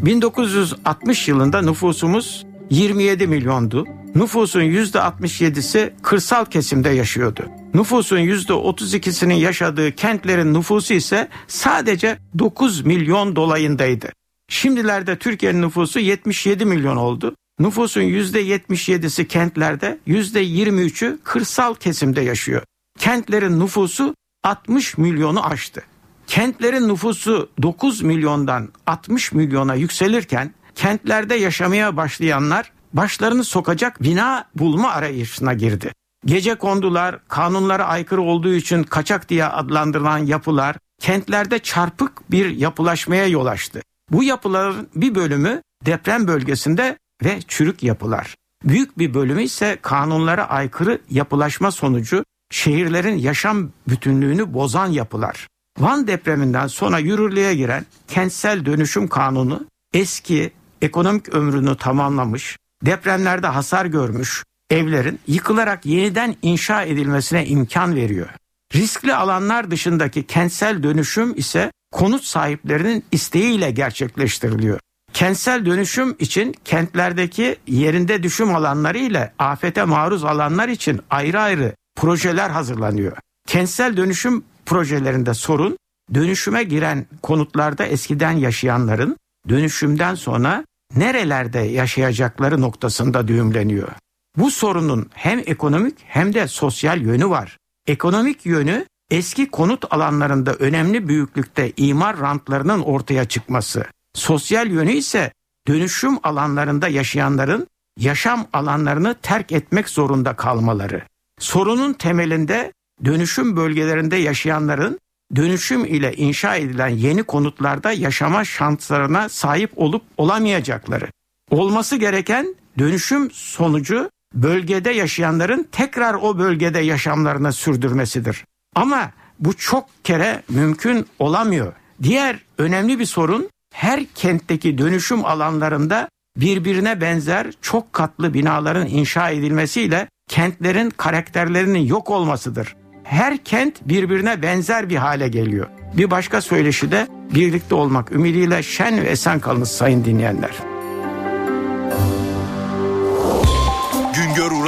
1960 yılında nüfusumuz 27 milyondu. Nüfusun %67'si kırsal kesimde yaşıyordu. Nüfusun %32'sinin yaşadığı kentlerin nüfusu ise sadece 9 milyon dolayındaydı. Şimdilerde Türkiye'nin nüfusu 77 milyon oldu. Nüfusun %77'si kentlerde, %23'ü kırsal kesimde yaşıyor. Kentlerin nüfusu 60 milyonu aştı. Kentlerin nüfusu 9 milyondan 60 milyona yükselirken kentlerde yaşamaya başlayanlar başlarını sokacak bina bulma arayışına girdi. Gece kondular, kanunlara aykırı olduğu için kaçak diye adlandırılan yapılar kentlerde çarpık bir yapılaşmaya yol açtı. Bu yapıların bir bölümü deprem bölgesinde ve çürük yapılar. Büyük bir bölümü ise kanunlara aykırı yapılaşma sonucu şehirlerin yaşam bütünlüğünü bozan yapılar. Van depreminden sonra yürürlüğe giren kentsel dönüşüm kanunu eski ekonomik ömrünü tamamlamış, depremlerde hasar görmüş evlerin yıkılarak yeniden inşa edilmesine imkan veriyor. Riskli alanlar dışındaki kentsel dönüşüm ise konut sahiplerinin isteğiyle gerçekleştiriliyor. Kentsel dönüşüm için kentlerdeki yerinde düşüm alanları ile afete maruz alanlar için ayrı ayrı projeler hazırlanıyor. Kentsel dönüşüm projelerinde sorun dönüşüme giren konutlarda eskiden yaşayanların dönüşümden sonra nerelerde yaşayacakları noktasında düğümleniyor. Bu sorunun hem ekonomik hem de sosyal yönü var. Ekonomik yönü eski konut alanlarında önemli büyüklükte imar rantlarının ortaya çıkması. Sosyal yönü ise dönüşüm alanlarında yaşayanların yaşam alanlarını terk etmek zorunda kalmaları. Sorunun temelinde dönüşüm bölgelerinde yaşayanların dönüşüm ile inşa edilen yeni konutlarda yaşama şanslarına sahip olup olamayacakları. Olması gereken dönüşüm sonucu bölgede yaşayanların tekrar o bölgede yaşamlarını sürdürmesidir. Ama bu çok kere mümkün olamıyor. Diğer önemli bir sorun her kentteki dönüşüm alanlarında birbirine benzer çok katlı binaların inşa edilmesiyle kentlerin karakterlerinin yok olmasıdır. Her kent birbirine benzer bir hale geliyor. Bir başka söyleşi de birlikte olmak ümidiyle şen ve esen kalınız sayın dinleyenler.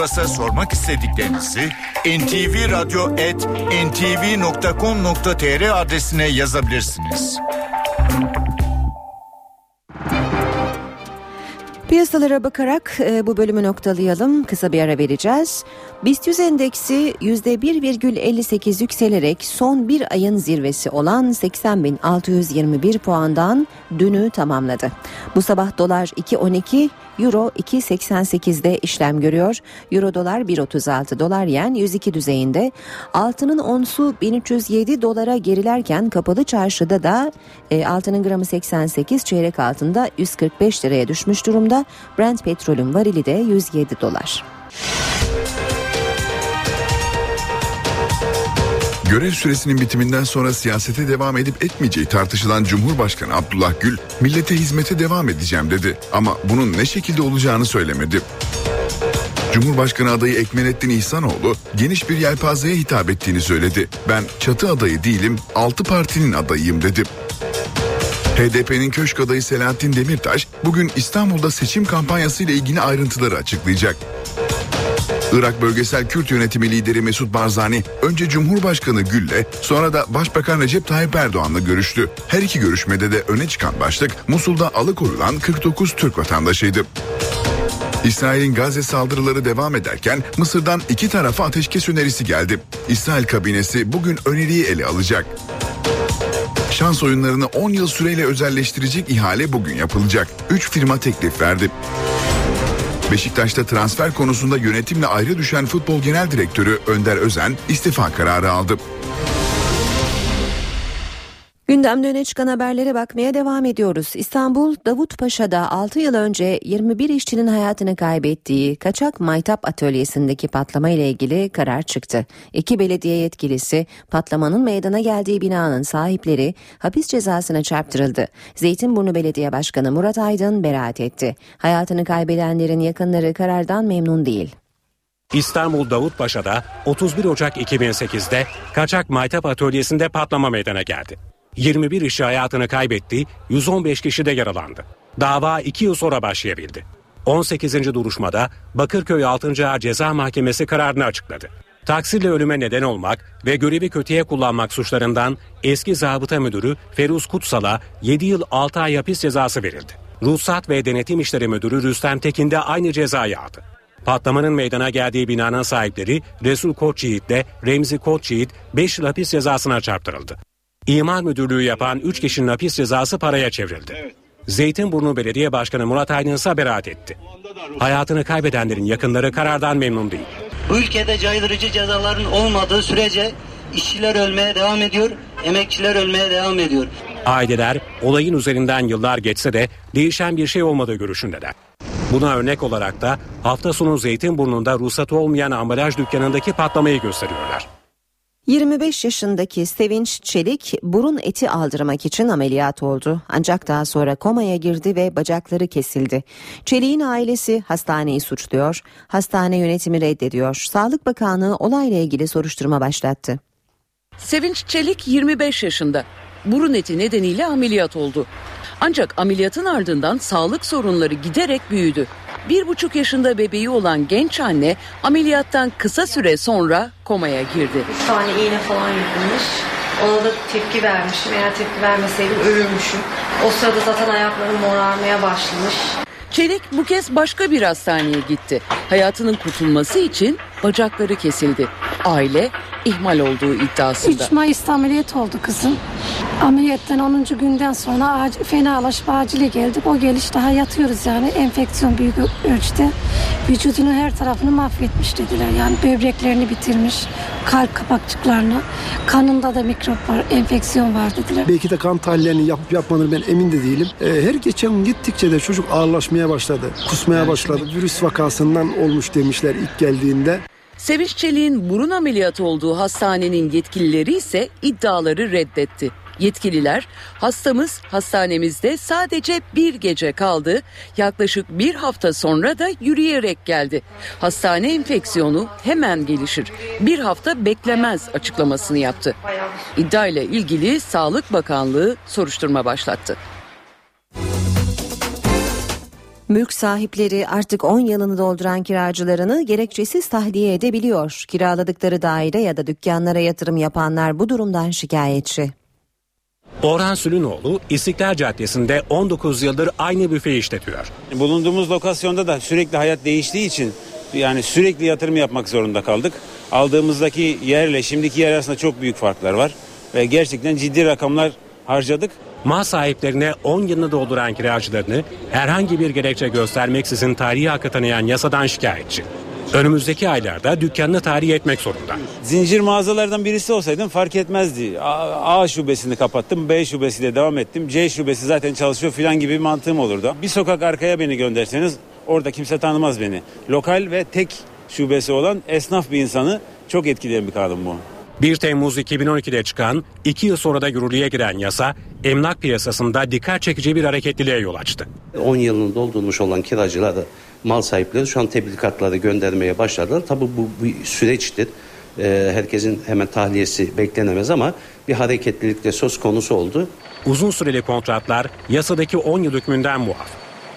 Uras'a sormak istediklerinizi ntvradio.ntv.com.tr adresine yazabilirsiniz. Piyasalara bakarak e, bu bölümü noktalayalım. Kısa bir ara vereceğiz. BIST 100 endeksi %1,58 yükselerek son bir ayın zirvesi olan 80.621 puandan dünü tamamladı. Bu sabah dolar 2.12, euro 2.88'de işlem görüyor. Euro dolar 1.36, dolar yen 102 düzeyinde. Altının onsu 1307 dolara gerilerken kapalı çarşıda da e, altının gramı 88, çeyrek altında 145 liraya düşmüş durumda. Brent petrolün varili de 107 dolar. Görev süresinin bitiminden sonra siyasete devam edip etmeyeceği tartışılan Cumhurbaşkanı Abdullah Gül, millete hizmete devam edeceğim dedi. Ama bunun ne şekilde olacağını söylemedi. Cumhurbaşkanı adayı Ekmelettin İhsanoğlu geniş bir yelpazeye hitap ettiğini söyledi. Ben çatı adayı değilim, altı partinin adayıyım dedi. HDP'nin köşk adayı Selahattin Demirtaş bugün İstanbul'da seçim kampanyası ile ilgili ayrıntıları açıklayacak. Irak Bölgesel Kürt Yönetimi lideri Mesut Barzani önce Cumhurbaşkanı Gül'le sonra da Başbakan Recep Tayyip Erdoğan'la görüştü. Her iki görüşmede de öne çıkan başlık Musul'da alıkoyulan 49 Türk vatandaşıydı. İsrail'in Gazze saldırıları devam ederken Mısır'dan iki tarafa ateşkes önerisi geldi. İsrail kabinesi bugün öneriyi ele alacak. Şans oyunlarını 10 yıl süreyle özelleştirecek ihale bugün yapılacak. 3 firma teklif verdi. Beşiktaş'ta transfer konusunda yönetimle ayrı düşen futbol genel direktörü Önder Özen istifa kararı aldı. Gündemde öne çıkan haberlere bakmaya devam ediyoruz. İstanbul Davutpaşa'da 6 yıl önce 21 işçinin hayatını kaybettiği kaçak maytap atölyesindeki patlama ile ilgili karar çıktı. İki belediye yetkilisi patlamanın meydana geldiği binanın sahipleri hapis cezasına çarptırıldı. Zeytinburnu Belediye Başkanı Murat Aydın beraat etti. Hayatını kaybedenlerin yakınları karardan memnun değil. İstanbul Davutpaşa'da 31 Ocak 2008'de kaçak maytap atölyesinde patlama meydana geldi. 21 işçi hayatını kaybetti, 115 kişi de yaralandı. Dava 2 yıl sonra başlayabildi. 18. duruşmada Bakırköy 6. Ağır Ceza Mahkemesi kararını açıkladı. Taksirle ölüme neden olmak ve görevi kötüye kullanmak suçlarından eski zabıta müdürü Feruz Kutsal'a 7 yıl 6 ay hapis cezası verildi. Ruhsat ve Denetim İşleri Müdürü Rüstem Tekin de aynı cezayı aldı. Patlamanın meydana geldiği binanın sahipleri Resul Koçyiğit ile Remzi Koçyiğit 5 yıl hapis cezasına çarptırıldı. İmar müdürlüğü yapan 3 kişinin hapis cezası paraya çevrildi. Zeytinburnu Belediye Başkanı Murat Aydın ise beraat etti. Hayatını kaybedenlerin yakınları karardan memnun değil. Bu ülkede caydırıcı cezaların olmadığı sürece işçiler ölmeye devam ediyor, emekçiler ölmeye devam ediyor. Aileler olayın üzerinden yıllar geçse de değişen bir şey olmadığı görüşündeler. Buna örnek olarak da hafta sonu Zeytinburnu'nda ruhsatı olmayan ambalaj dükkanındaki patlamayı gösteriyorlar. 25 yaşındaki Sevinç Çelik burun eti aldırmak için ameliyat oldu. Ancak daha sonra komaya girdi ve bacakları kesildi. Çelik'in ailesi hastaneyi suçluyor. Hastane yönetimi reddediyor. Sağlık Bakanlığı olayla ilgili soruşturma başlattı. Sevinç Çelik 25 yaşında. Burun eti nedeniyle ameliyat oldu. Ancak ameliyatın ardından sağlık sorunları giderek büyüdü. Bir buçuk yaşında bebeği olan genç anne ameliyattan kısa süre sonra komaya girdi. Bir tane iğne falan yapılmış. Ona da tepki vermişim. Eğer tepki vermeseydim ölürmüşüm. O sırada zaten ayaklarım morarmaya başlamış. Çelik bu kez başka bir hastaneye gitti. Hayatının kurtulması için bacakları kesildi. Aile ihmal olduğu iddiasında. 3 Mayıs'ta ameliyat oldu kızım. Ameliyattan 10. günden sonra acil, fenalaşıp acile geldik. O geliş daha yatıyoruz yani. Enfeksiyon büyük ölçüde. Vücudunun her tarafını mahvetmiş dediler. Yani böbreklerini bitirmiş. Kalp kapakçıklarını. Kanında da mikrop var, enfeksiyon var dediler. Belki de kan tahlillerini yapıp yapmadığını ben emin de değilim. Ee, her geçen gittikçe de çocuk ağırlaşmaya başladı. Kusmaya başladı. Virüs vakasından olmuş demişler ilk geldiğinde. Sevinç Çelik'in burun ameliyatı olduğu hastanenin yetkilileri ise iddiaları reddetti. Yetkililer hastamız hastanemizde sadece bir gece kaldı. Yaklaşık bir hafta sonra da yürüyerek geldi. Hastane enfeksiyonu hemen gelişir. Bir hafta beklemez açıklamasını yaptı. İddia ile ilgili Sağlık Bakanlığı soruşturma başlattı. Mülk sahipleri artık 10 yılını dolduran kiracılarını gerekçesiz tahliye edebiliyor. Kiraladıkları daire ya da dükkanlara yatırım yapanlar bu durumdan şikayetçi. Orhan Sülünoğlu İstiklal Caddesi'nde 19 yıldır aynı büfe işletiyor. Bulunduğumuz lokasyonda da sürekli hayat değiştiği için yani sürekli yatırım yapmak zorunda kaldık. Aldığımızdaki yerle şimdiki yer arasında çok büyük farklar var ve gerçekten ciddi rakamlar harcadık. Mal sahiplerine 10 yılını dolduran kiracılarını herhangi bir gerekçe göstermeksizin tarihi hakkı tanıyan yasadan şikayetçi. Önümüzdeki aylarda dükkanını tahliye etmek zorunda. Zincir mağazalardan birisi olsaydım fark etmezdi. A, A şubesini kapattım, B şubesiyle devam ettim. C şubesi zaten çalışıyor filan gibi bir mantığım olurdu. Bir sokak arkaya beni gönderseniz orada kimse tanımaz beni. Lokal ve tek şubesi olan esnaf bir insanı çok etkileyen bir kanun bu. 1 Temmuz 2012'de çıkan, 2 yıl sonra da yürürlüğe giren yasa, emlak piyasasında dikkat çekici bir hareketliliğe yol açtı. 10 yılını doldurmuş olan kiracılar da mal sahipleri şu an tebligatları göndermeye başladılar. Tabii bu bir süreçtir. Ee, herkesin hemen tahliyesi beklenemez ama bir hareketlilik de söz konusu oldu. Uzun süreli kontratlar yasadaki 10 yıl hükmünden muaf.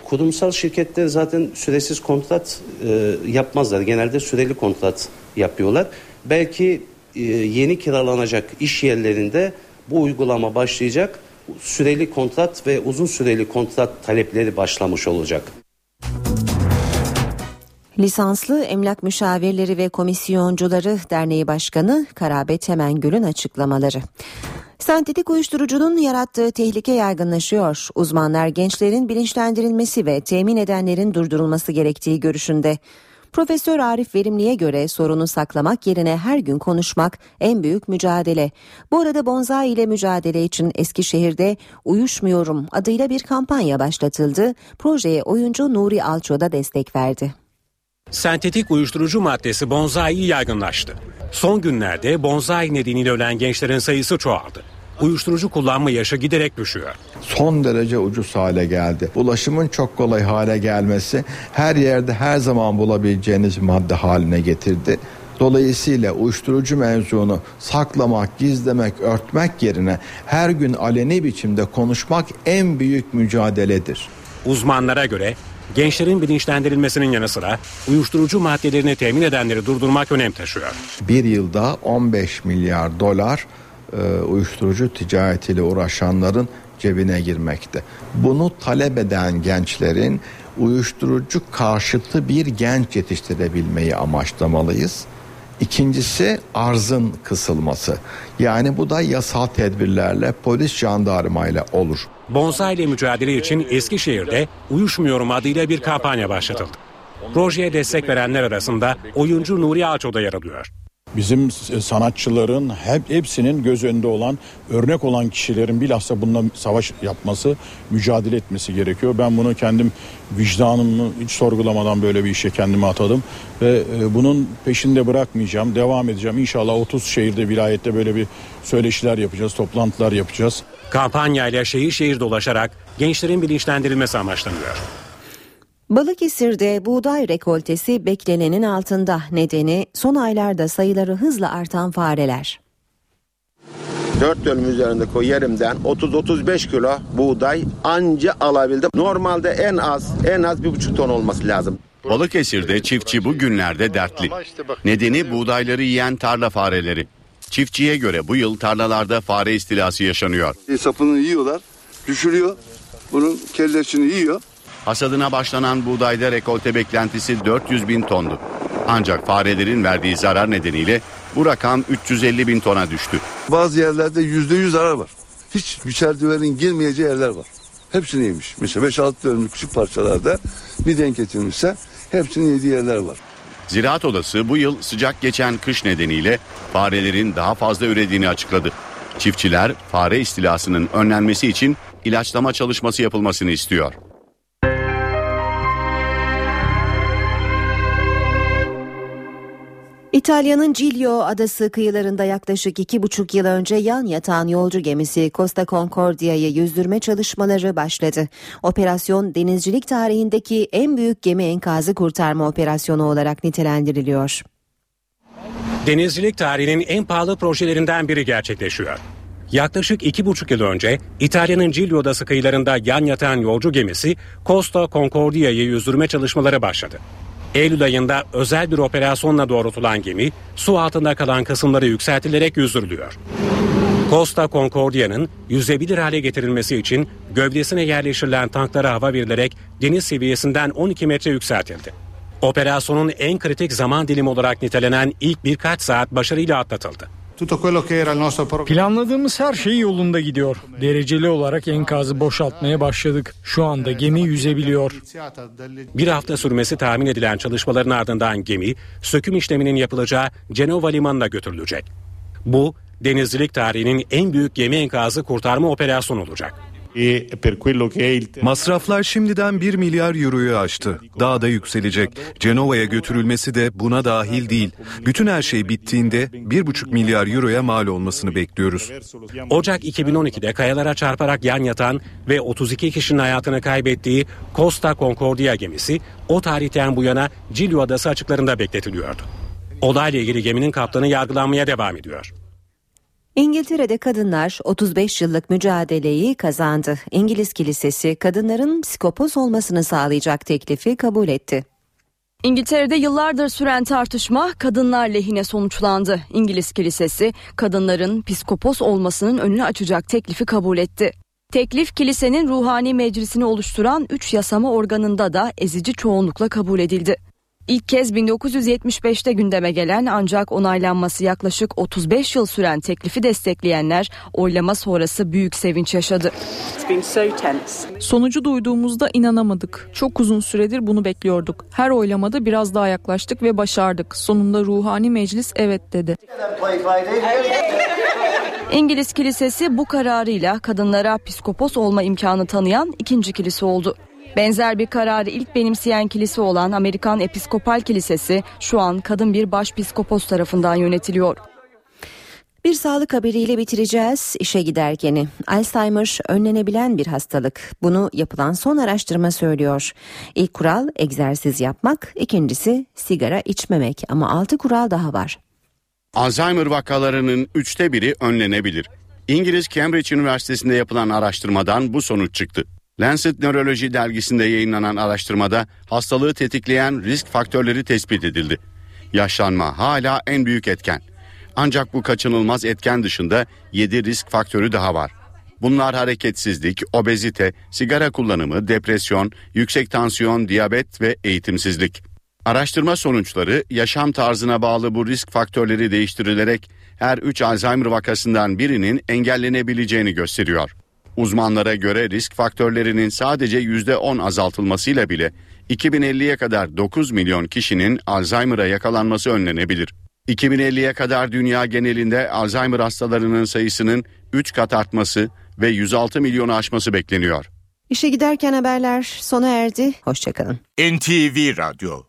Kurumsal şirketler zaten süresiz kontrat e, yapmazlar. Genelde süreli kontrat yapıyorlar. Belki yeni kiralanacak iş yerlerinde bu uygulama başlayacak. Süreli kontrat ve uzun süreli kontrat talepleri başlamış olacak. Lisanslı Emlak Müşavirleri ve Komisyoncuları Derneği Başkanı Karabet Hemengül'ün açıklamaları. Sentetik uyuşturucunun yarattığı tehlike yaygınlaşıyor. Uzmanlar gençlerin bilinçlendirilmesi ve temin edenlerin durdurulması gerektiği görüşünde. Profesör Arif Verimli'ye göre sorunu saklamak yerine her gün konuşmak en büyük mücadele. Bu arada bonzai ile mücadele için Eskişehir'de Uyuşmuyorum adıyla bir kampanya başlatıldı. Projeye oyuncu Nuri Alço da destek verdi. Sentetik uyuşturucu maddesi bonzai yaygınlaştı. Son günlerde bonzai nedeniyle ölen gençlerin sayısı çoğaldı. Uyuşturucu kullanma yaşı giderek düşüyor. Son derece ucuz hale geldi. Ulaşımın çok kolay hale gelmesi her yerde her zaman bulabileceğiniz madde haline getirdi. Dolayısıyla uyuşturucu mevzunu saklamak, gizlemek, örtmek yerine her gün aleni biçimde konuşmak en büyük mücadeledir. Uzmanlara göre gençlerin bilinçlendirilmesinin yanı sıra uyuşturucu maddelerini temin edenleri durdurmak önem taşıyor. Bir yılda 15 milyar dolar uyuşturucu ticaretiyle uğraşanların cebine girmekte. Bunu talep eden gençlerin uyuşturucu karşıtı bir genç yetiştirebilmeyi amaçlamalıyız. İkincisi arzın kısılması. Yani bu da yasal tedbirlerle polis jandarmayla olur. Bonsai ile mücadele için Eskişehir'de Uyuşmuyorum adıyla bir kampanya başlatıldı. Projeye destek verenler arasında oyuncu Nuri Ağaço da yer alıyor. Bizim sanatçıların hep hepsinin göz önünde olan, örnek olan kişilerin bilhassa bununla savaş yapması, mücadele etmesi gerekiyor. Ben bunu kendim vicdanımı hiç sorgulamadan böyle bir işe kendimi atadım ve bunun peşinde bırakmayacağım, devam edeceğim. İnşallah 30 şehirde, vilayette böyle bir söyleşiler yapacağız, toplantılar yapacağız. Kampanyayla şehir şehir dolaşarak gençlerin bilinçlendirilmesi amaçlanıyor. Balıkesir'de buğday rekoltesi beklenenin altında. Nedeni son aylarda sayıları hızla artan fareler. 4 dönüm üzerinde koy yerimden 30-35 kilo buğday anca alabildim. Normalde en az en az bir buçuk ton olması lazım. Balıkesir'de çiftçi bu günlerde dertli. Nedeni buğdayları yiyen tarla fareleri. Çiftçiye göre bu yıl tarlalarda fare istilası yaşanıyor. Sapını yiyorlar, düşürüyor. Bunun kellesini yiyor. Hasadına başlanan buğdayda rekolte beklentisi 400 bin tondu. Ancak farelerin verdiği zarar nedeniyle Bu rakam 350 bin tona düştü. Bazı yerlerde yüzde yüz zarar var. Hiç müçerdiverin girmeyeceği yerler var. Hepsini yemiş. Mesela 5-6 dönümlük küçük parçalarda bir denk getirmişse hepsini yediği yerler var. Ziraat Odası bu yıl sıcak geçen kış nedeniyle farelerin daha fazla ürediğini açıkladı. Çiftçiler fare istilasının önlenmesi için ilaçlama çalışması yapılmasını istiyor. İtalya'nın Giglio adası kıyılarında yaklaşık iki buçuk yıl önce yan yatan yolcu gemisi Costa Concordia'yı yüzdürme çalışmaları başladı. Operasyon denizcilik tarihindeki en büyük gemi enkazı kurtarma operasyonu olarak nitelendiriliyor. Denizcilik tarihinin en pahalı projelerinden biri gerçekleşiyor. Yaklaşık iki buçuk yıl önce İtalya'nın Giglio adası kıyılarında yan yatan yolcu gemisi Costa Concordia'yı yüzdürme çalışmaları başladı. Eylül ayında özel bir operasyonla doğrultulan gemi su altında kalan kısımları yükseltilerek yüzdürülüyor. Costa Concordia'nın yüzebilir hale getirilmesi için gövdesine yerleştirilen tanklara hava verilerek deniz seviyesinden 12 metre yükseltildi. Operasyonun en kritik zaman dilimi olarak nitelenen ilk birkaç saat başarıyla atlatıldı. Planladığımız her şey yolunda gidiyor. Dereceli olarak enkazı boşaltmaya başladık. Şu anda gemi yüzebiliyor. Bir hafta sürmesi tahmin edilen çalışmaların ardından gemi söküm işleminin yapılacağı Cenova limanına götürülecek. Bu denizcilik tarihinin en büyük gemi enkazı kurtarma operasyonu olacak. Masraflar şimdiden 1 milyar euroyu aştı. Daha da yükselecek. Cenova'ya götürülmesi de buna dahil değil. Bütün her şey bittiğinde 1,5 milyar euroya mal olmasını bekliyoruz. Ocak 2012'de kayalara çarparak yan yatan ve 32 kişinin hayatını kaybettiği Costa Concordia gemisi o tarihten bu yana Giglio Adası açıklarında bekletiliyordu. Olayla ilgili geminin kaptanı yargılanmaya devam ediyor. İngiltere'de kadınlar 35 yıllık mücadeleyi kazandı. İngiliz Kilisesi kadınların psikopoz olmasını sağlayacak teklifi kabul etti. İngiltere'de yıllardır süren tartışma kadınlar lehine sonuçlandı. İngiliz Kilisesi kadınların psikopos olmasının önünü açacak teklifi kabul etti. Teklif kilisenin ruhani meclisini oluşturan 3 yasama organında da ezici çoğunlukla kabul edildi. İlk kez 1975'te gündeme gelen ancak onaylanması yaklaşık 35 yıl süren teklifi destekleyenler oylama sonrası büyük sevinç yaşadı. Sonucu duyduğumuzda inanamadık. Çok uzun süredir bunu bekliyorduk. Her oylamada biraz daha yaklaştık ve başardık. Sonunda ruhani meclis evet dedi. İngiliz Kilisesi bu kararıyla kadınlara psikopos olma imkanı tanıyan ikinci kilise oldu. Benzer bir kararı ilk benimseyen kilise olan Amerikan Episkopal Kilisesi şu an kadın bir başpiskopos tarafından yönetiliyor. Bir sağlık haberiyle bitireceğiz işe giderkeni. Alzheimer önlenebilen bir hastalık. Bunu yapılan son araştırma söylüyor. İlk kural egzersiz yapmak, ikincisi sigara içmemek ama altı kural daha var. Alzheimer vakalarının üçte biri önlenebilir. İngiliz Cambridge Üniversitesi'nde yapılan araştırmadan bu sonuç çıktı. Lancet Nöroloji dergisinde yayınlanan araştırmada hastalığı tetikleyen risk faktörleri tespit edildi. Yaşlanma hala en büyük etken. Ancak bu kaçınılmaz etken dışında 7 risk faktörü daha var. Bunlar hareketsizlik, obezite, sigara kullanımı, depresyon, yüksek tansiyon, diyabet ve eğitimsizlik. Araştırma sonuçları yaşam tarzına bağlı bu risk faktörleri değiştirilerek her 3 Alzheimer vakasından birinin engellenebileceğini gösteriyor. Uzmanlara göre risk faktörlerinin sadece %10 azaltılmasıyla bile 2050'ye kadar 9 milyon kişinin Alzheimer'a yakalanması önlenebilir. 2050'ye kadar dünya genelinde Alzheimer hastalarının sayısının 3 kat artması ve 106 milyonu aşması bekleniyor. İşe giderken haberler sona erdi. Hoşçakalın. NTV Radyo